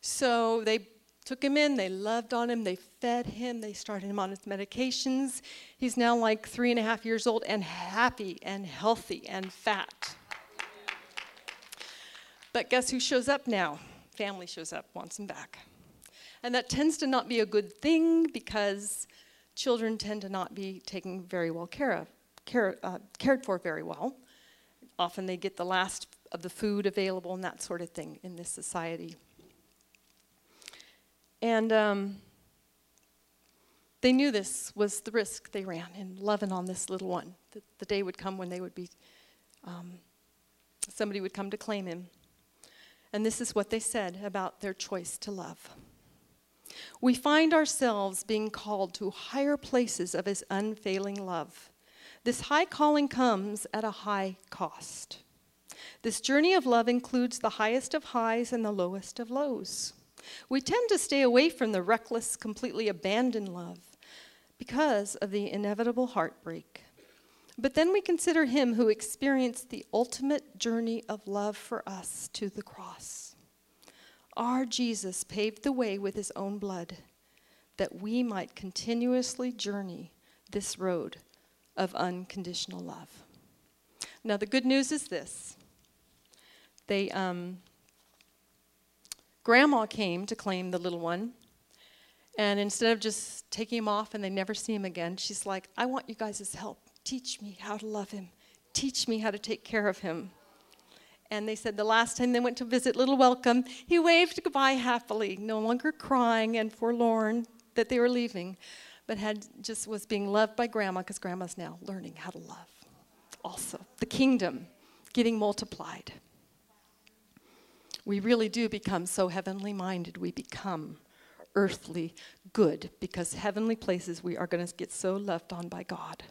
So they took him in, they loved on him, they fed him, they started him on his medications. He's now like three and a half years old and happy and healthy and fat. But guess who shows up now? Family shows up, wants him back. And that tends to not be a good thing because children tend to not be taken very well care of, care, uh, cared for very well. Often they get the last of the food available and that sort of thing in this society. And um, they knew this was the risk they ran in loving on this little one. That the day would come when they would be, um, somebody would come to claim him. And this is what they said about their choice to love. We find ourselves being called to higher places of his unfailing love. This high calling comes at a high cost. This journey of love includes the highest of highs and the lowest of lows. We tend to stay away from the reckless, completely abandoned love because of the inevitable heartbreak. But then we consider him who experienced the ultimate journey of love for us to the cross. Our Jesus paved the way with his own blood that we might continuously journey this road of unconditional love. Now, the good news is this they, um, Grandma came to claim the little one. And instead of just taking him off and they never see him again, she's like, I want you guys' help. Teach me how to love him. Teach me how to take care of him. And they said the last time they went to visit Little Welcome, he waved goodbye happily, no longer crying and forlorn that they were leaving, but had just was being loved by grandma because grandma's now learning how to love. Also, the kingdom getting multiplied we really do become so heavenly minded. We become earthly good because heavenly places we are going to get so loved on by God.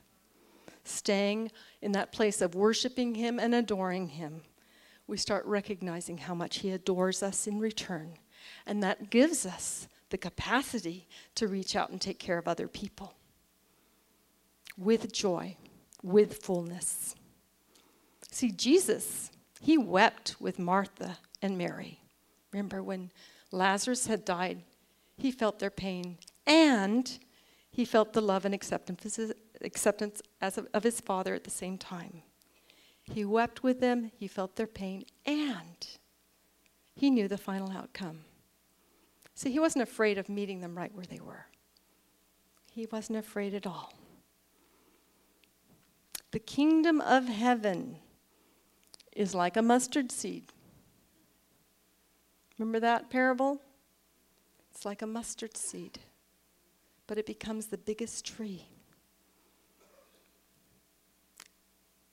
Staying in that place of worshiping Him and adoring Him, we start recognizing how much He adores us in return. And that gives us the capacity to reach out and take care of other people with joy, with fullness. See, Jesus, He wept with Martha and Mary. Remember when Lazarus had died, he felt their pain and he felt the love and acceptance, acceptance as of, of his father at the same time. He wept with them, he felt their pain, and he knew the final outcome. See, he wasn't afraid of meeting them right where they were. He wasn't afraid at all. The kingdom of heaven is like a mustard seed Remember that parable? It's like a mustard seed, but it becomes the biggest tree.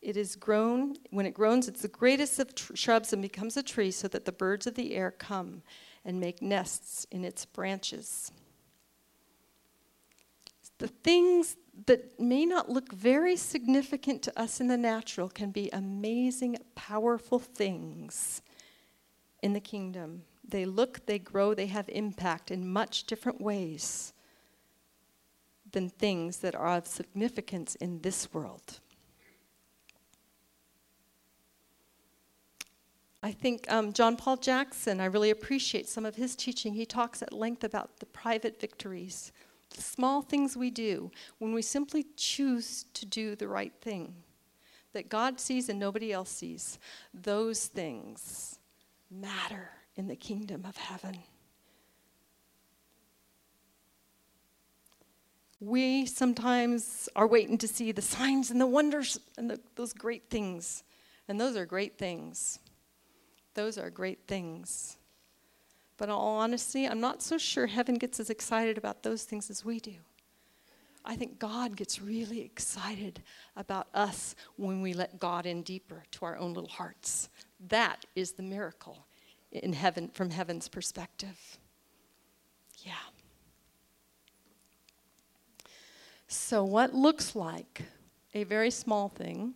It is grown, when it grows, it's the greatest of tr- shrubs and becomes a tree so that the birds of the air come and make nests in its branches. The things that may not look very significant to us in the natural can be amazing, powerful things in the kingdom they look, they grow, they have impact in much different ways than things that are of significance in this world. I think um, John Paul Jackson, I really appreciate some of his teaching. He talks at length about the private victories, the small things we do when we simply choose to do the right thing that God sees and nobody else sees. Those things matter in the kingdom of heaven. We sometimes are waiting to see the signs and the wonders and the, those great things. And those are great things. Those are great things. But in all honesty, I'm not so sure heaven gets as excited about those things as we do. I think God gets really excited about us when we let God in deeper to our own little hearts. That is the miracle in heaven from heaven's perspective. Yeah. So, what looks like a very small thing,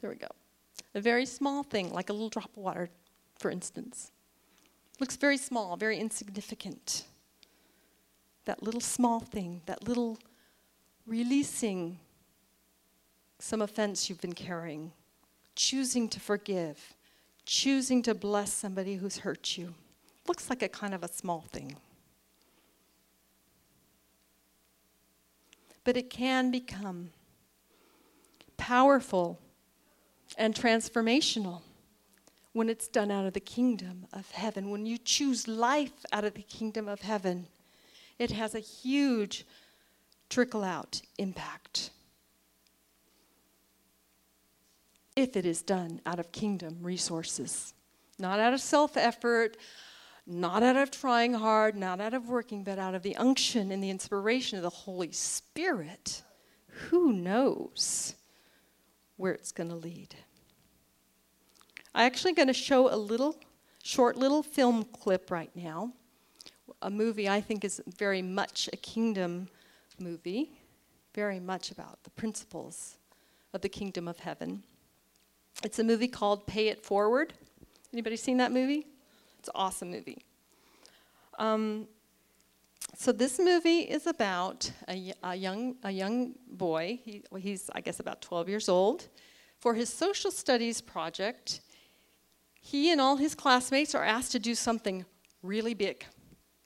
there we go, A very small thing, like a little drop of water, for instance. Looks very small, very insignificant. That little small thing, that little releasing some offense you've been carrying, choosing to forgive, choosing to bless somebody who's hurt you. Looks like a kind of a small thing. But it can become powerful and transformational when it's done out of the kingdom of heaven. When you choose life out of the kingdom of heaven, it has a huge trickle out impact. If it is done out of kingdom resources, not out of self effort, not out of trying hard, not out of working, but out of the unction and the inspiration of the Holy Spirit, who knows where it's going to lead? I'm actually going to show a little, short little film clip right now. A movie I think is very much a kingdom movie, very much about the principles of the kingdom of heaven. It's a movie called Pay It Forward. Anybody seen that movie? It's an awesome movie. Um, so this movie is about a, a, young, a young boy. He, he's, I guess, about 12 years old. For his social studies project, he and all his classmates are asked to do something really big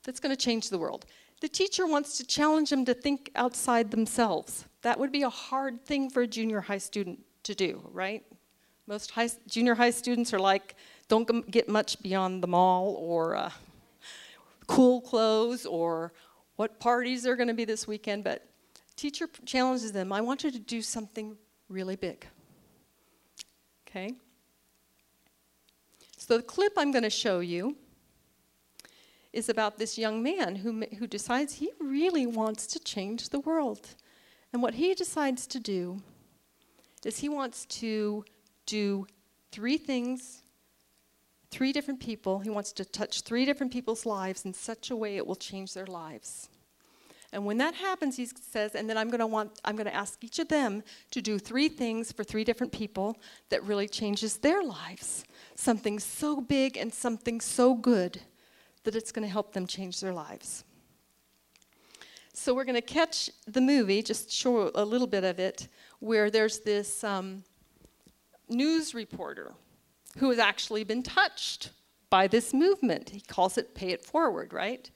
that's going to change the world. The teacher wants to challenge them to think outside themselves. That would be a hard thing for a junior high student to do, right? Most high, junior high students are like, don't get much beyond the mall or uh, cool clothes or what parties are going to be this weekend, but teacher challenges them, I want you to do something really big. Okay? So the clip I'm going to show you is about this young man who, who decides he really wants to change the world. And what he decides to do is he wants to do three things three different people. He wants to touch three different people's lives in such a way it will change their lives. And when that happens, he says, and then I'm going to want I'm going to ask each of them to do three things for three different people that really changes their lives. Something so big and something so good that it's going to help them change their lives. So we're going to catch the movie, just show a little bit of it, where there's this um, news reporter who has actually been touched by this movement. He calls it pay it forward, right?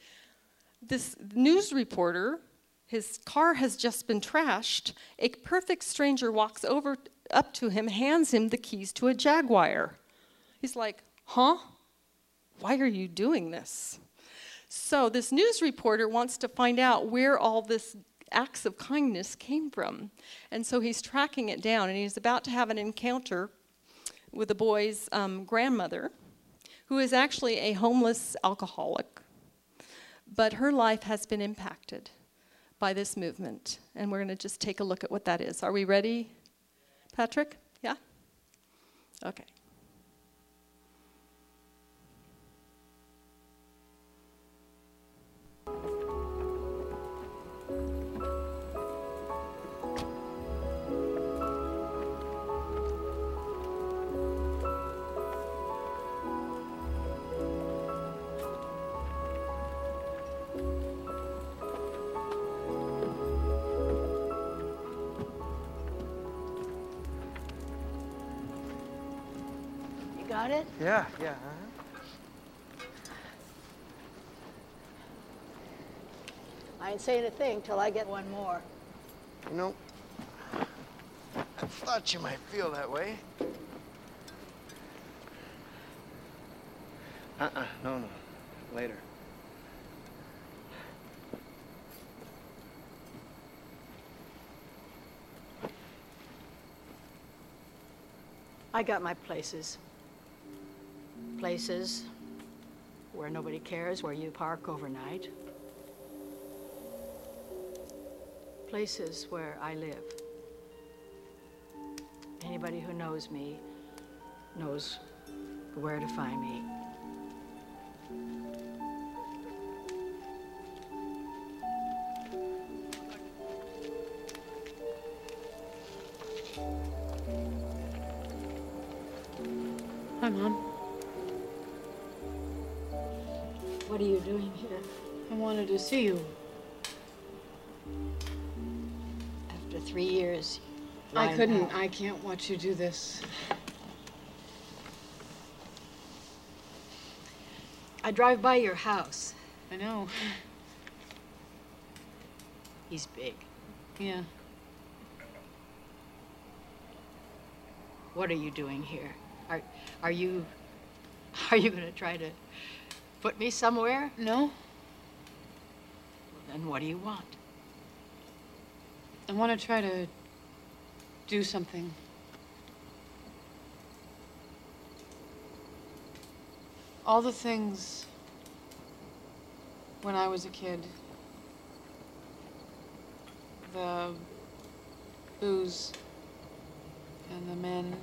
This news reporter, his car has just been trashed. A perfect stranger walks over up to him, hands him the keys to a Jaguar. He's like, huh? Why are you doing this? So, this news reporter wants to find out where all this acts of kindness came from. And so he's tracking it down, and he's about to have an encounter with the boy's um, grandmother, who is actually a homeless alcoholic. But her life has been impacted by this movement. And we're going to just take a look at what that is. Are we ready, Patrick? Yeah? Okay. Got it? Yeah, yeah. Uh-huh. I ain't saying a thing till I get one more. You know, I thought you might feel that way. Uh-uh, no, no. Later. I got my places. Places where nobody cares where you park overnight. Places where I live. Anybody who knows me knows where to find me. Years, I couldn't. I can't watch you do this. I drive by your house. I know. He's big. Yeah. What are you doing here? Are are you are you going to try to put me somewhere? No? Well, Then what do you want? I want to try to do something. All the things when I was a kid. The booze and the men.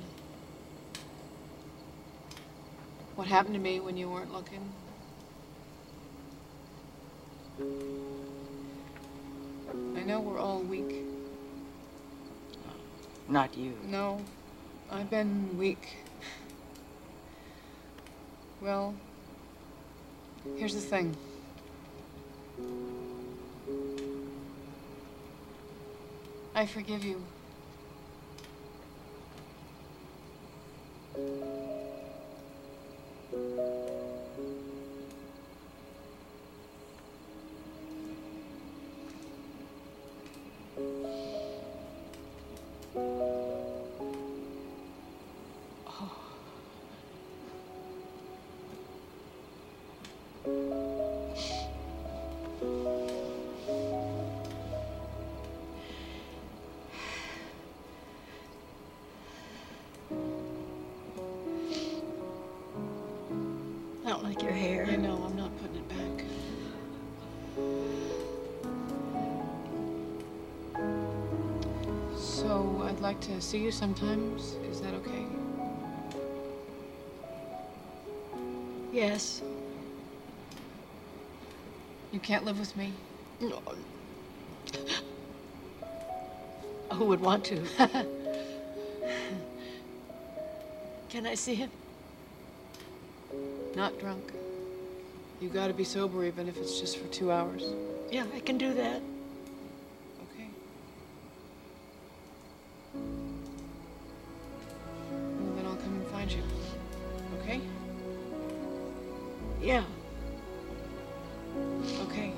What happened to me when you weren't looking? I know we're all weak. Not you. No, I've been weak. Well, here's the thing. I forgive you. Like your hair. I know, I'm not putting it back. So, I'd like to see you sometimes. Is that okay? Yes. You can't live with me? No. Who would want to? Can I see him? Not drunk. You gotta be sober even if it's just for two hours. Yeah, I can do that. Okay. Well, then I'll come and find you. Okay? Yeah. Okay.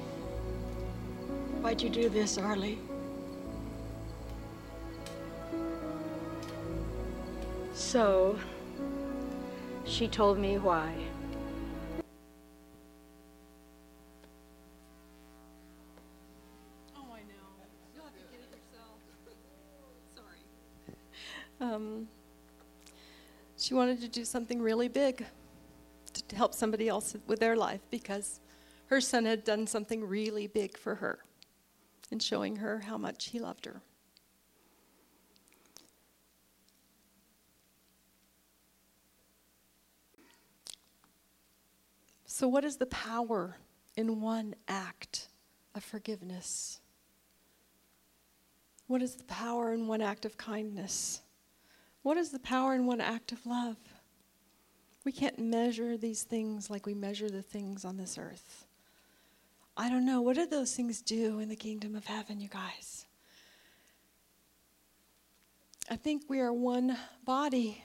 Why'd you do this, Arlie? So, she told me why. Wanted to do something really big to to help somebody else with their life because her son had done something really big for her in showing her how much he loved her. So, what is the power in one act of forgiveness? What is the power in one act of kindness? What is the power in one act of love? We can't measure these things like we measure the things on this earth. I don't know. What do those things do in the kingdom of heaven, you guys? I think we are one body.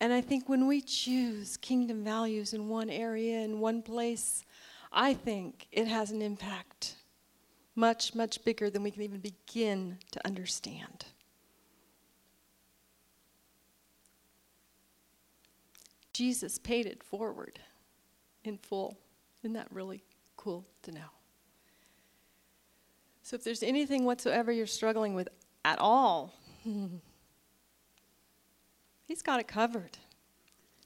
And I think when we choose kingdom values in one area, in one place, I think it has an impact much, much bigger than we can even begin to understand. Jesus paid it forward in full. Isn't that really cool to know? So, if there's anything whatsoever you're struggling with at all, He's got it covered.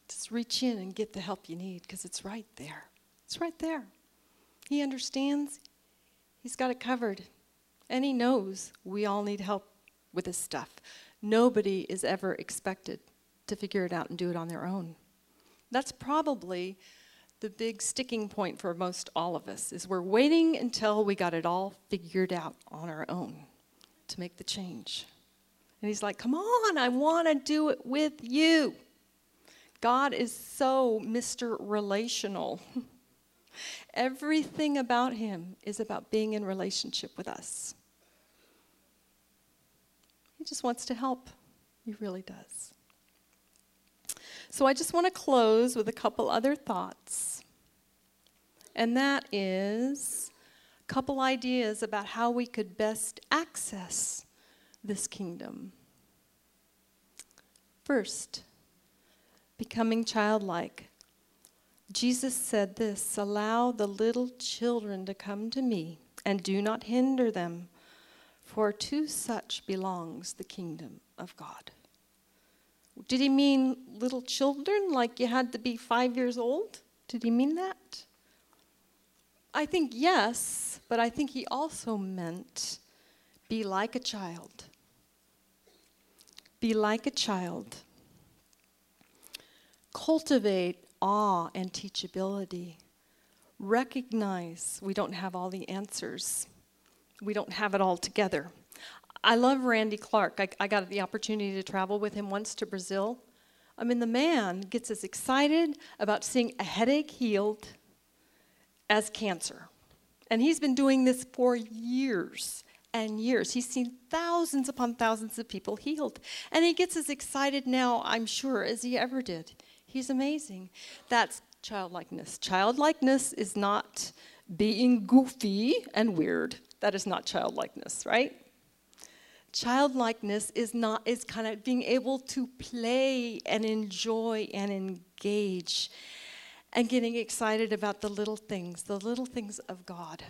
Just reach in and get the help you need because it's right there. It's right there. He understands, He's got it covered. And He knows we all need help with this stuff. Nobody is ever expected to figure it out and do it on their own. That's probably the big sticking point for most all of us is we're waiting until we got it all figured out on our own to make the change. And he's like, "Come on, I want to do it with you. God is so Mr. Relational. Everything about him is about being in relationship with us. He just wants to help. He really does. So I just want to close with a couple other thoughts. And that is a couple ideas about how we could best access this kingdom. First, becoming childlike. Jesus said this Allow the little children to come to me, and do not hinder them, for to such belongs the kingdom of God. Did he mean little children, like you had to be five years old? Did he mean that? I think yes, but I think he also meant be like a child. Be like a child. Cultivate awe and teachability. Recognize we don't have all the answers, we don't have it all together. I love Randy Clark. I, I got the opportunity to travel with him once to Brazil. I mean, the man gets as excited about seeing a headache healed as cancer. And he's been doing this for years and years. He's seen thousands upon thousands of people healed. And he gets as excited now, I'm sure, as he ever did. He's amazing. That's childlikeness. Childlikeness is not being goofy and weird. That is not childlikeness, right? Childlikeness is not is kind of being able to play and enjoy and engage and getting excited about the little things the little things of god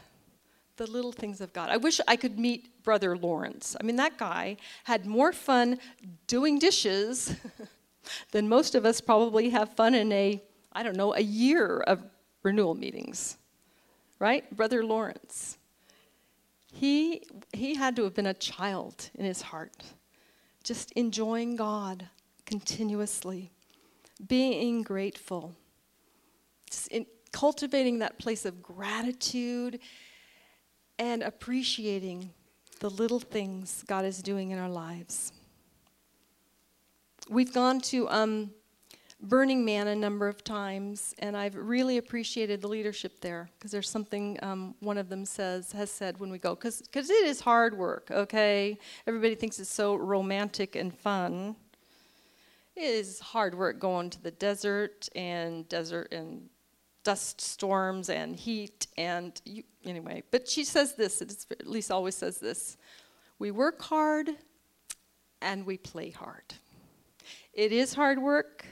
the little things of god. I wish i could meet brother lawrence. I mean that guy had more fun doing dishes than most of us probably have fun in a i don't know a year of renewal meetings. Right? Brother lawrence he, he had to have been a child in his heart, just enjoying God continuously, being grateful, just in, cultivating that place of gratitude and appreciating the little things God is doing in our lives. We've gone to um, Burning Man a number of times, and I've really appreciated the leadership there because there's something um, one of them says has said when we go because because it is hard work. Okay, everybody thinks it's so romantic and fun. It is hard work going to the desert and desert and dust storms and heat and you, anyway. But she says this. at least always says this: we work hard and we play hard. It is hard work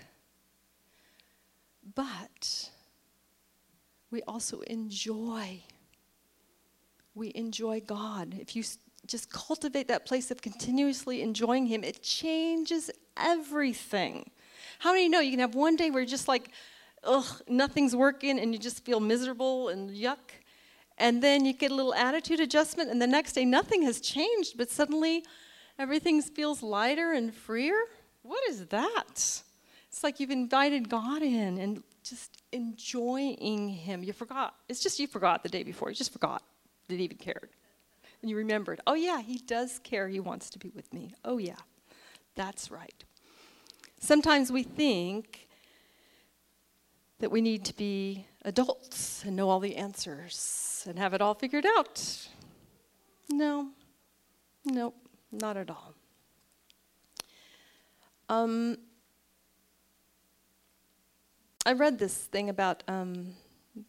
but we also enjoy. We enjoy God. If you just cultivate that place of continuously enjoying Him, it changes everything. How many know you can have one day where you're just like, ugh, nothing's working, and you just feel miserable and yuck? And then you get a little attitude adjustment, and the next day nothing has changed, but suddenly everything feels lighter and freer? What is that? It's like you've invited God in and just enjoying Him. You forgot. It's just you forgot the day before. You just forgot that He even cared. And you remembered, oh, yeah, He does care. He wants to be with me. Oh, yeah, that's right. Sometimes we think that we need to be adults and know all the answers and have it all figured out. No, nope, not at all. Um, I read this thing about um,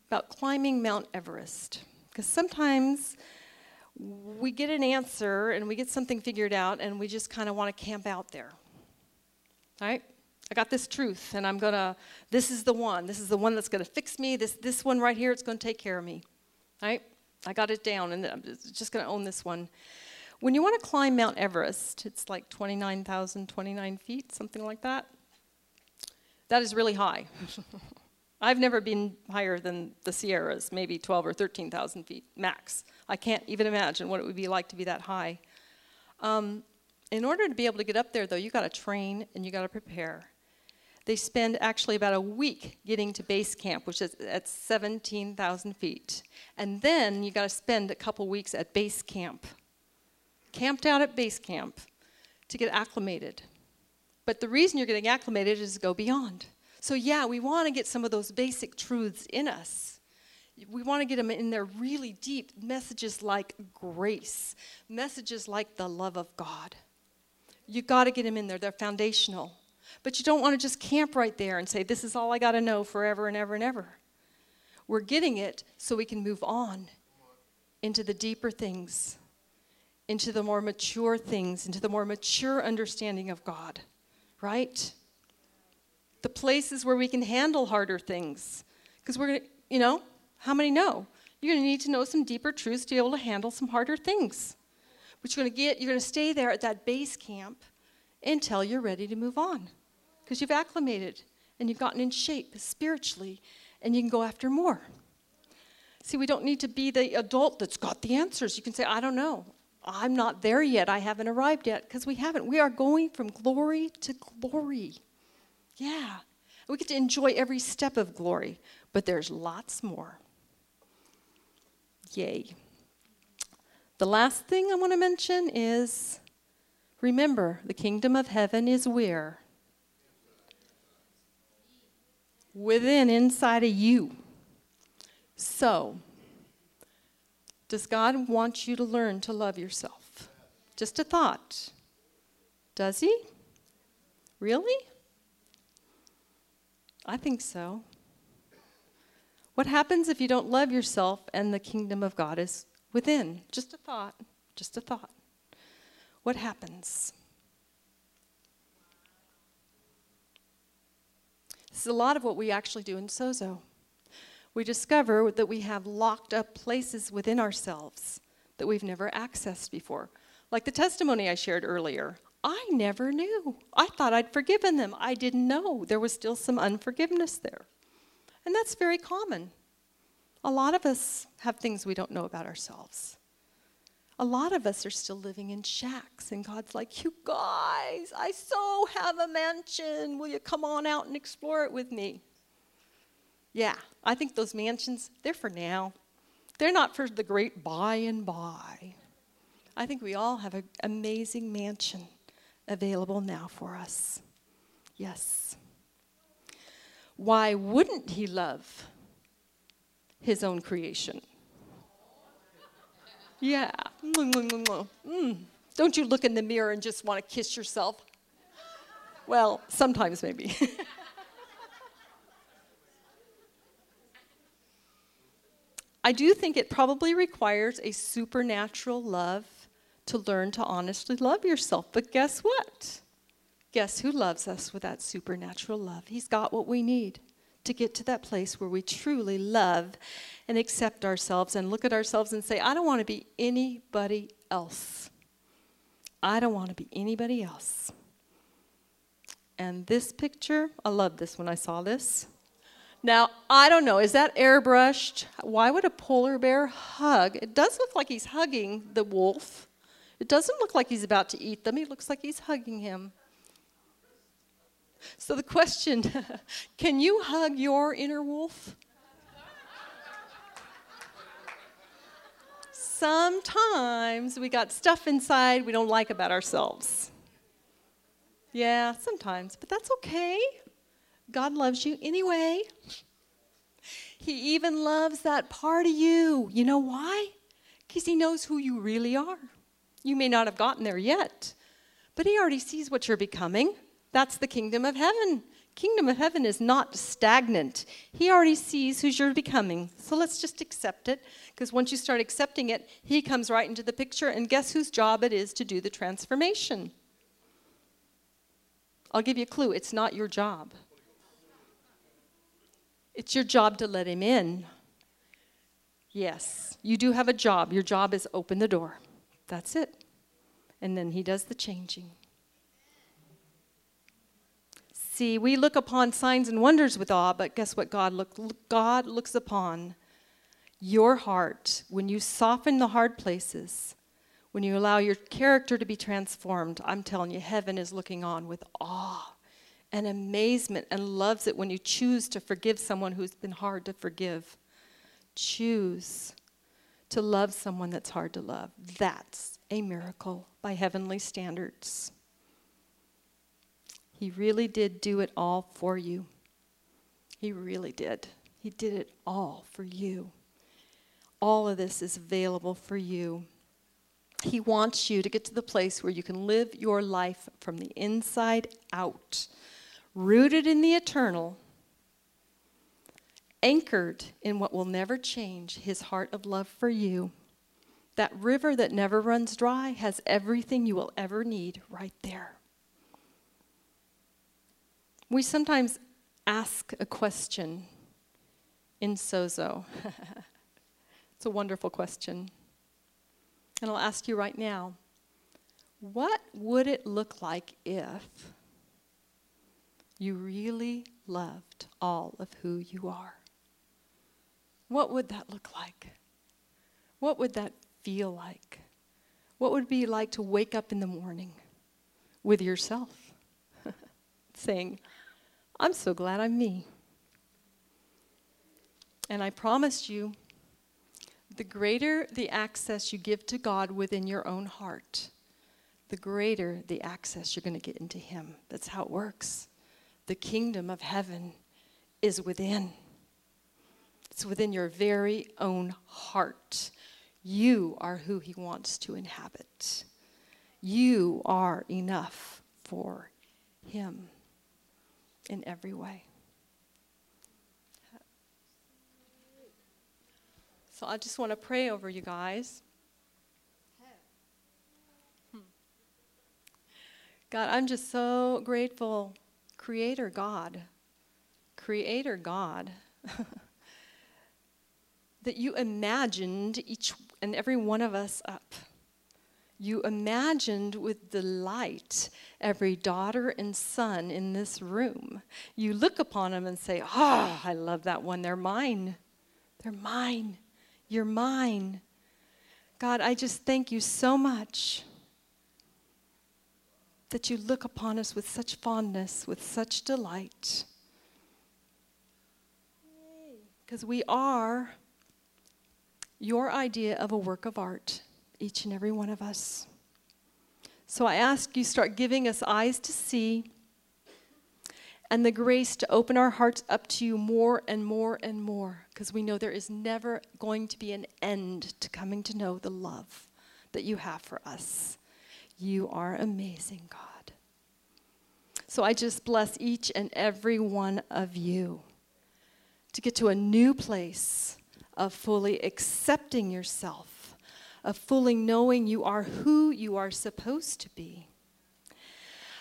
about climbing Mount Everest because sometimes we get an answer and we get something figured out and we just kind of want to camp out there. Right? I got this truth and I'm gonna. This is the one. This is the one that's gonna fix me. This this one right here. It's gonna take care of me. Right? I got it down and I'm just gonna own this one. When you want to climb Mount Everest, it's like 29,029 feet, something like that. That is really high. I've never been higher than the Sierras, maybe 12 or 13,000 feet max. I can't even imagine what it would be like to be that high. Um, in order to be able to get up there, though, you got to train and you got to prepare. They spend actually about a week getting to base camp, which is at 17,000 feet. And then you got to spend a couple weeks at base camp, camped out at base camp to get acclimated. But the reason you're getting acclimated is to go beyond. So, yeah, we want to get some of those basic truths in us. We want to get them in there really deep. Messages like grace, messages like the love of God. You got to get them in there, they're foundational. But you don't want to just camp right there and say, This is all I got to know forever and ever and ever. We're getting it so we can move on into the deeper things, into the more mature things, into the more mature understanding of God, right? The places where we can handle harder things. Because we're going to, you know, how many know? You're going to need to know some deeper truths to be able to handle some harder things. But you're going to get, you're going to stay there at that base camp until you're ready to move on. Because you've acclimated and you've gotten in shape spiritually and you can go after more. See, we don't need to be the adult that's got the answers. You can say, I don't know. I'm not there yet. I haven't arrived yet because we haven't. We are going from glory to glory. Yeah. We get to enjoy every step of glory, but there's lots more. Yay. The last thing I want to mention is remember, the kingdom of heaven is where? within, inside of you. So, does God want you to learn to love yourself? Just a thought. Does He? Really? I think so. What happens if you don't love yourself and the kingdom of God is within? Just a thought. Just a thought. What happens? This is a lot of what we actually do in Sozo. We discover that we have locked up places within ourselves that we've never accessed before. Like the testimony I shared earlier. I never knew. I thought I'd forgiven them. I didn't know there was still some unforgiveness there. And that's very common. A lot of us have things we don't know about ourselves. A lot of us are still living in shacks, and God's like, You guys, I so have a mansion. Will you come on out and explore it with me? Yeah, I think those mansions, they're for now. They're not for the great by and by. I think we all have an amazing mansion available now for us. Yes. Why wouldn't he love his own creation? Yeah. Mm. Don't you look in the mirror and just want to kiss yourself? Well, sometimes maybe. I do think it probably requires a supernatural love to learn to honestly love yourself. But guess what? Guess who loves us with that supernatural love? He's got what we need to get to that place where we truly love and accept ourselves and look at ourselves and say, I don't want to be anybody else. I don't want to be anybody else. And this picture, I love this when I saw this. Now, I don't know, is that airbrushed? Why would a polar bear hug? It does look like he's hugging the wolf. It doesn't look like he's about to eat them. He looks like he's hugging him. So the question can you hug your inner wolf? Sometimes we got stuff inside we don't like about ourselves. Yeah, sometimes, but that's okay. God loves you anyway. He even loves that part of you. You know why? Because He knows who you really are. You may not have gotten there yet, but He already sees what you're becoming. That's the kingdom of heaven. Kingdom of heaven is not stagnant. He already sees who you're becoming. So let's just accept it because once you start accepting it, he comes right into the picture and guess whose job it is to do the transformation? I'll give you a clue. It's not your job. It's your job to let him in. Yes, you do have a job. Your job is open the door. That's it. And then he does the changing. See, we look upon signs and wonders with awe, but guess what God look God looks upon your heart when you soften the hard places, when you allow your character to be transformed. I'm telling you, heaven is looking on with awe and amazement and loves it when you choose to forgive someone who's been hard to forgive. Choose to love someone that's hard to love. That's a miracle by heavenly standards. He really did do it all for you. He really did. He did it all for you. All of this is available for you. He wants you to get to the place where you can live your life from the inside out, rooted in the eternal, anchored in what will never change his heart of love for you. That river that never runs dry has everything you will ever need right there. We sometimes ask a question in Sozo. it's a wonderful question. And I'll ask you right now what would it look like if you really loved all of who you are? What would that look like? What would that feel like? What would it be like to wake up in the morning with yourself saying, I'm so glad I'm me? And I promise you, the greater the access you give to God within your own heart, the greater the access you're going to get into Him. That's how it works. The kingdom of heaven is within, it's within your very own heart. You are who He wants to inhabit. You are enough for Him in every way. So I just want to pray over you guys. Hmm. God, I'm just so grateful, Creator God, Creator God, that you imagined each and every one of us up. You imagined with delight every daughter and son in this room. You look upon them and say, Ah, oh, I love that one. They're mine. They're mine. You're mine. God, I just thank you so much that you look upon us with such fondness, with such delight. Because we are your idea of a work of art, each and every one of us. So I ask you, start giving us eyes to see and the grace to open our hearts up to you more and more and more because we know there is never going to be an end to coming to know the love that you have for us. You are amazing, God. So I just bless each and every one of you to get to a new place of fully accepting yourself, of fully knowing you are who you are supposed to be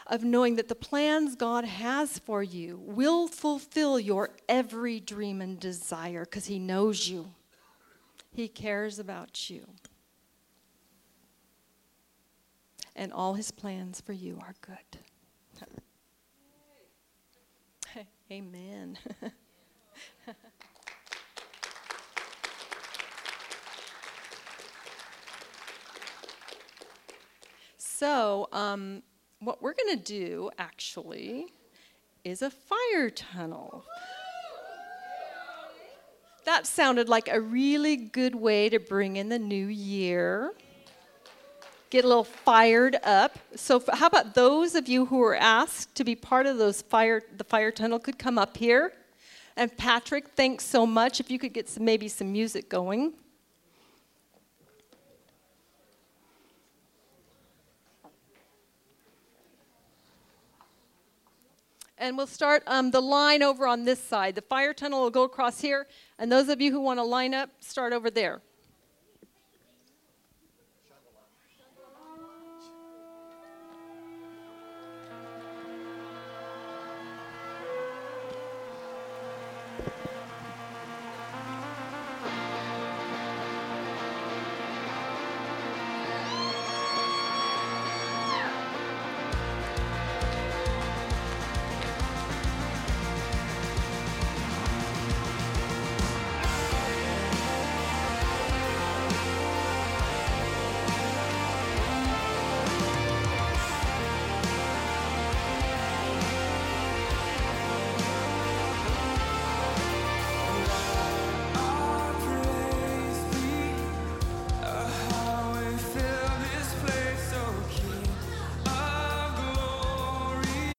of knowing that the plans God has for you will fulfill your every dream and desire because He knows you, He cares about you. And all His plans for you are good. Amen. so, um, what we're going to do actually is a fire tunnel. That sounded like a really good way to bring in the new year. Get a little fired up. So, how about those of you who were asked to be part of those fire, the fire tunnel could come up here? And Patrick, thanks so much. If you could get some, maybe some music going. and we'll start um, the line over on this side. The fire tunnel will go across here, and those of you who want to line up, start over there.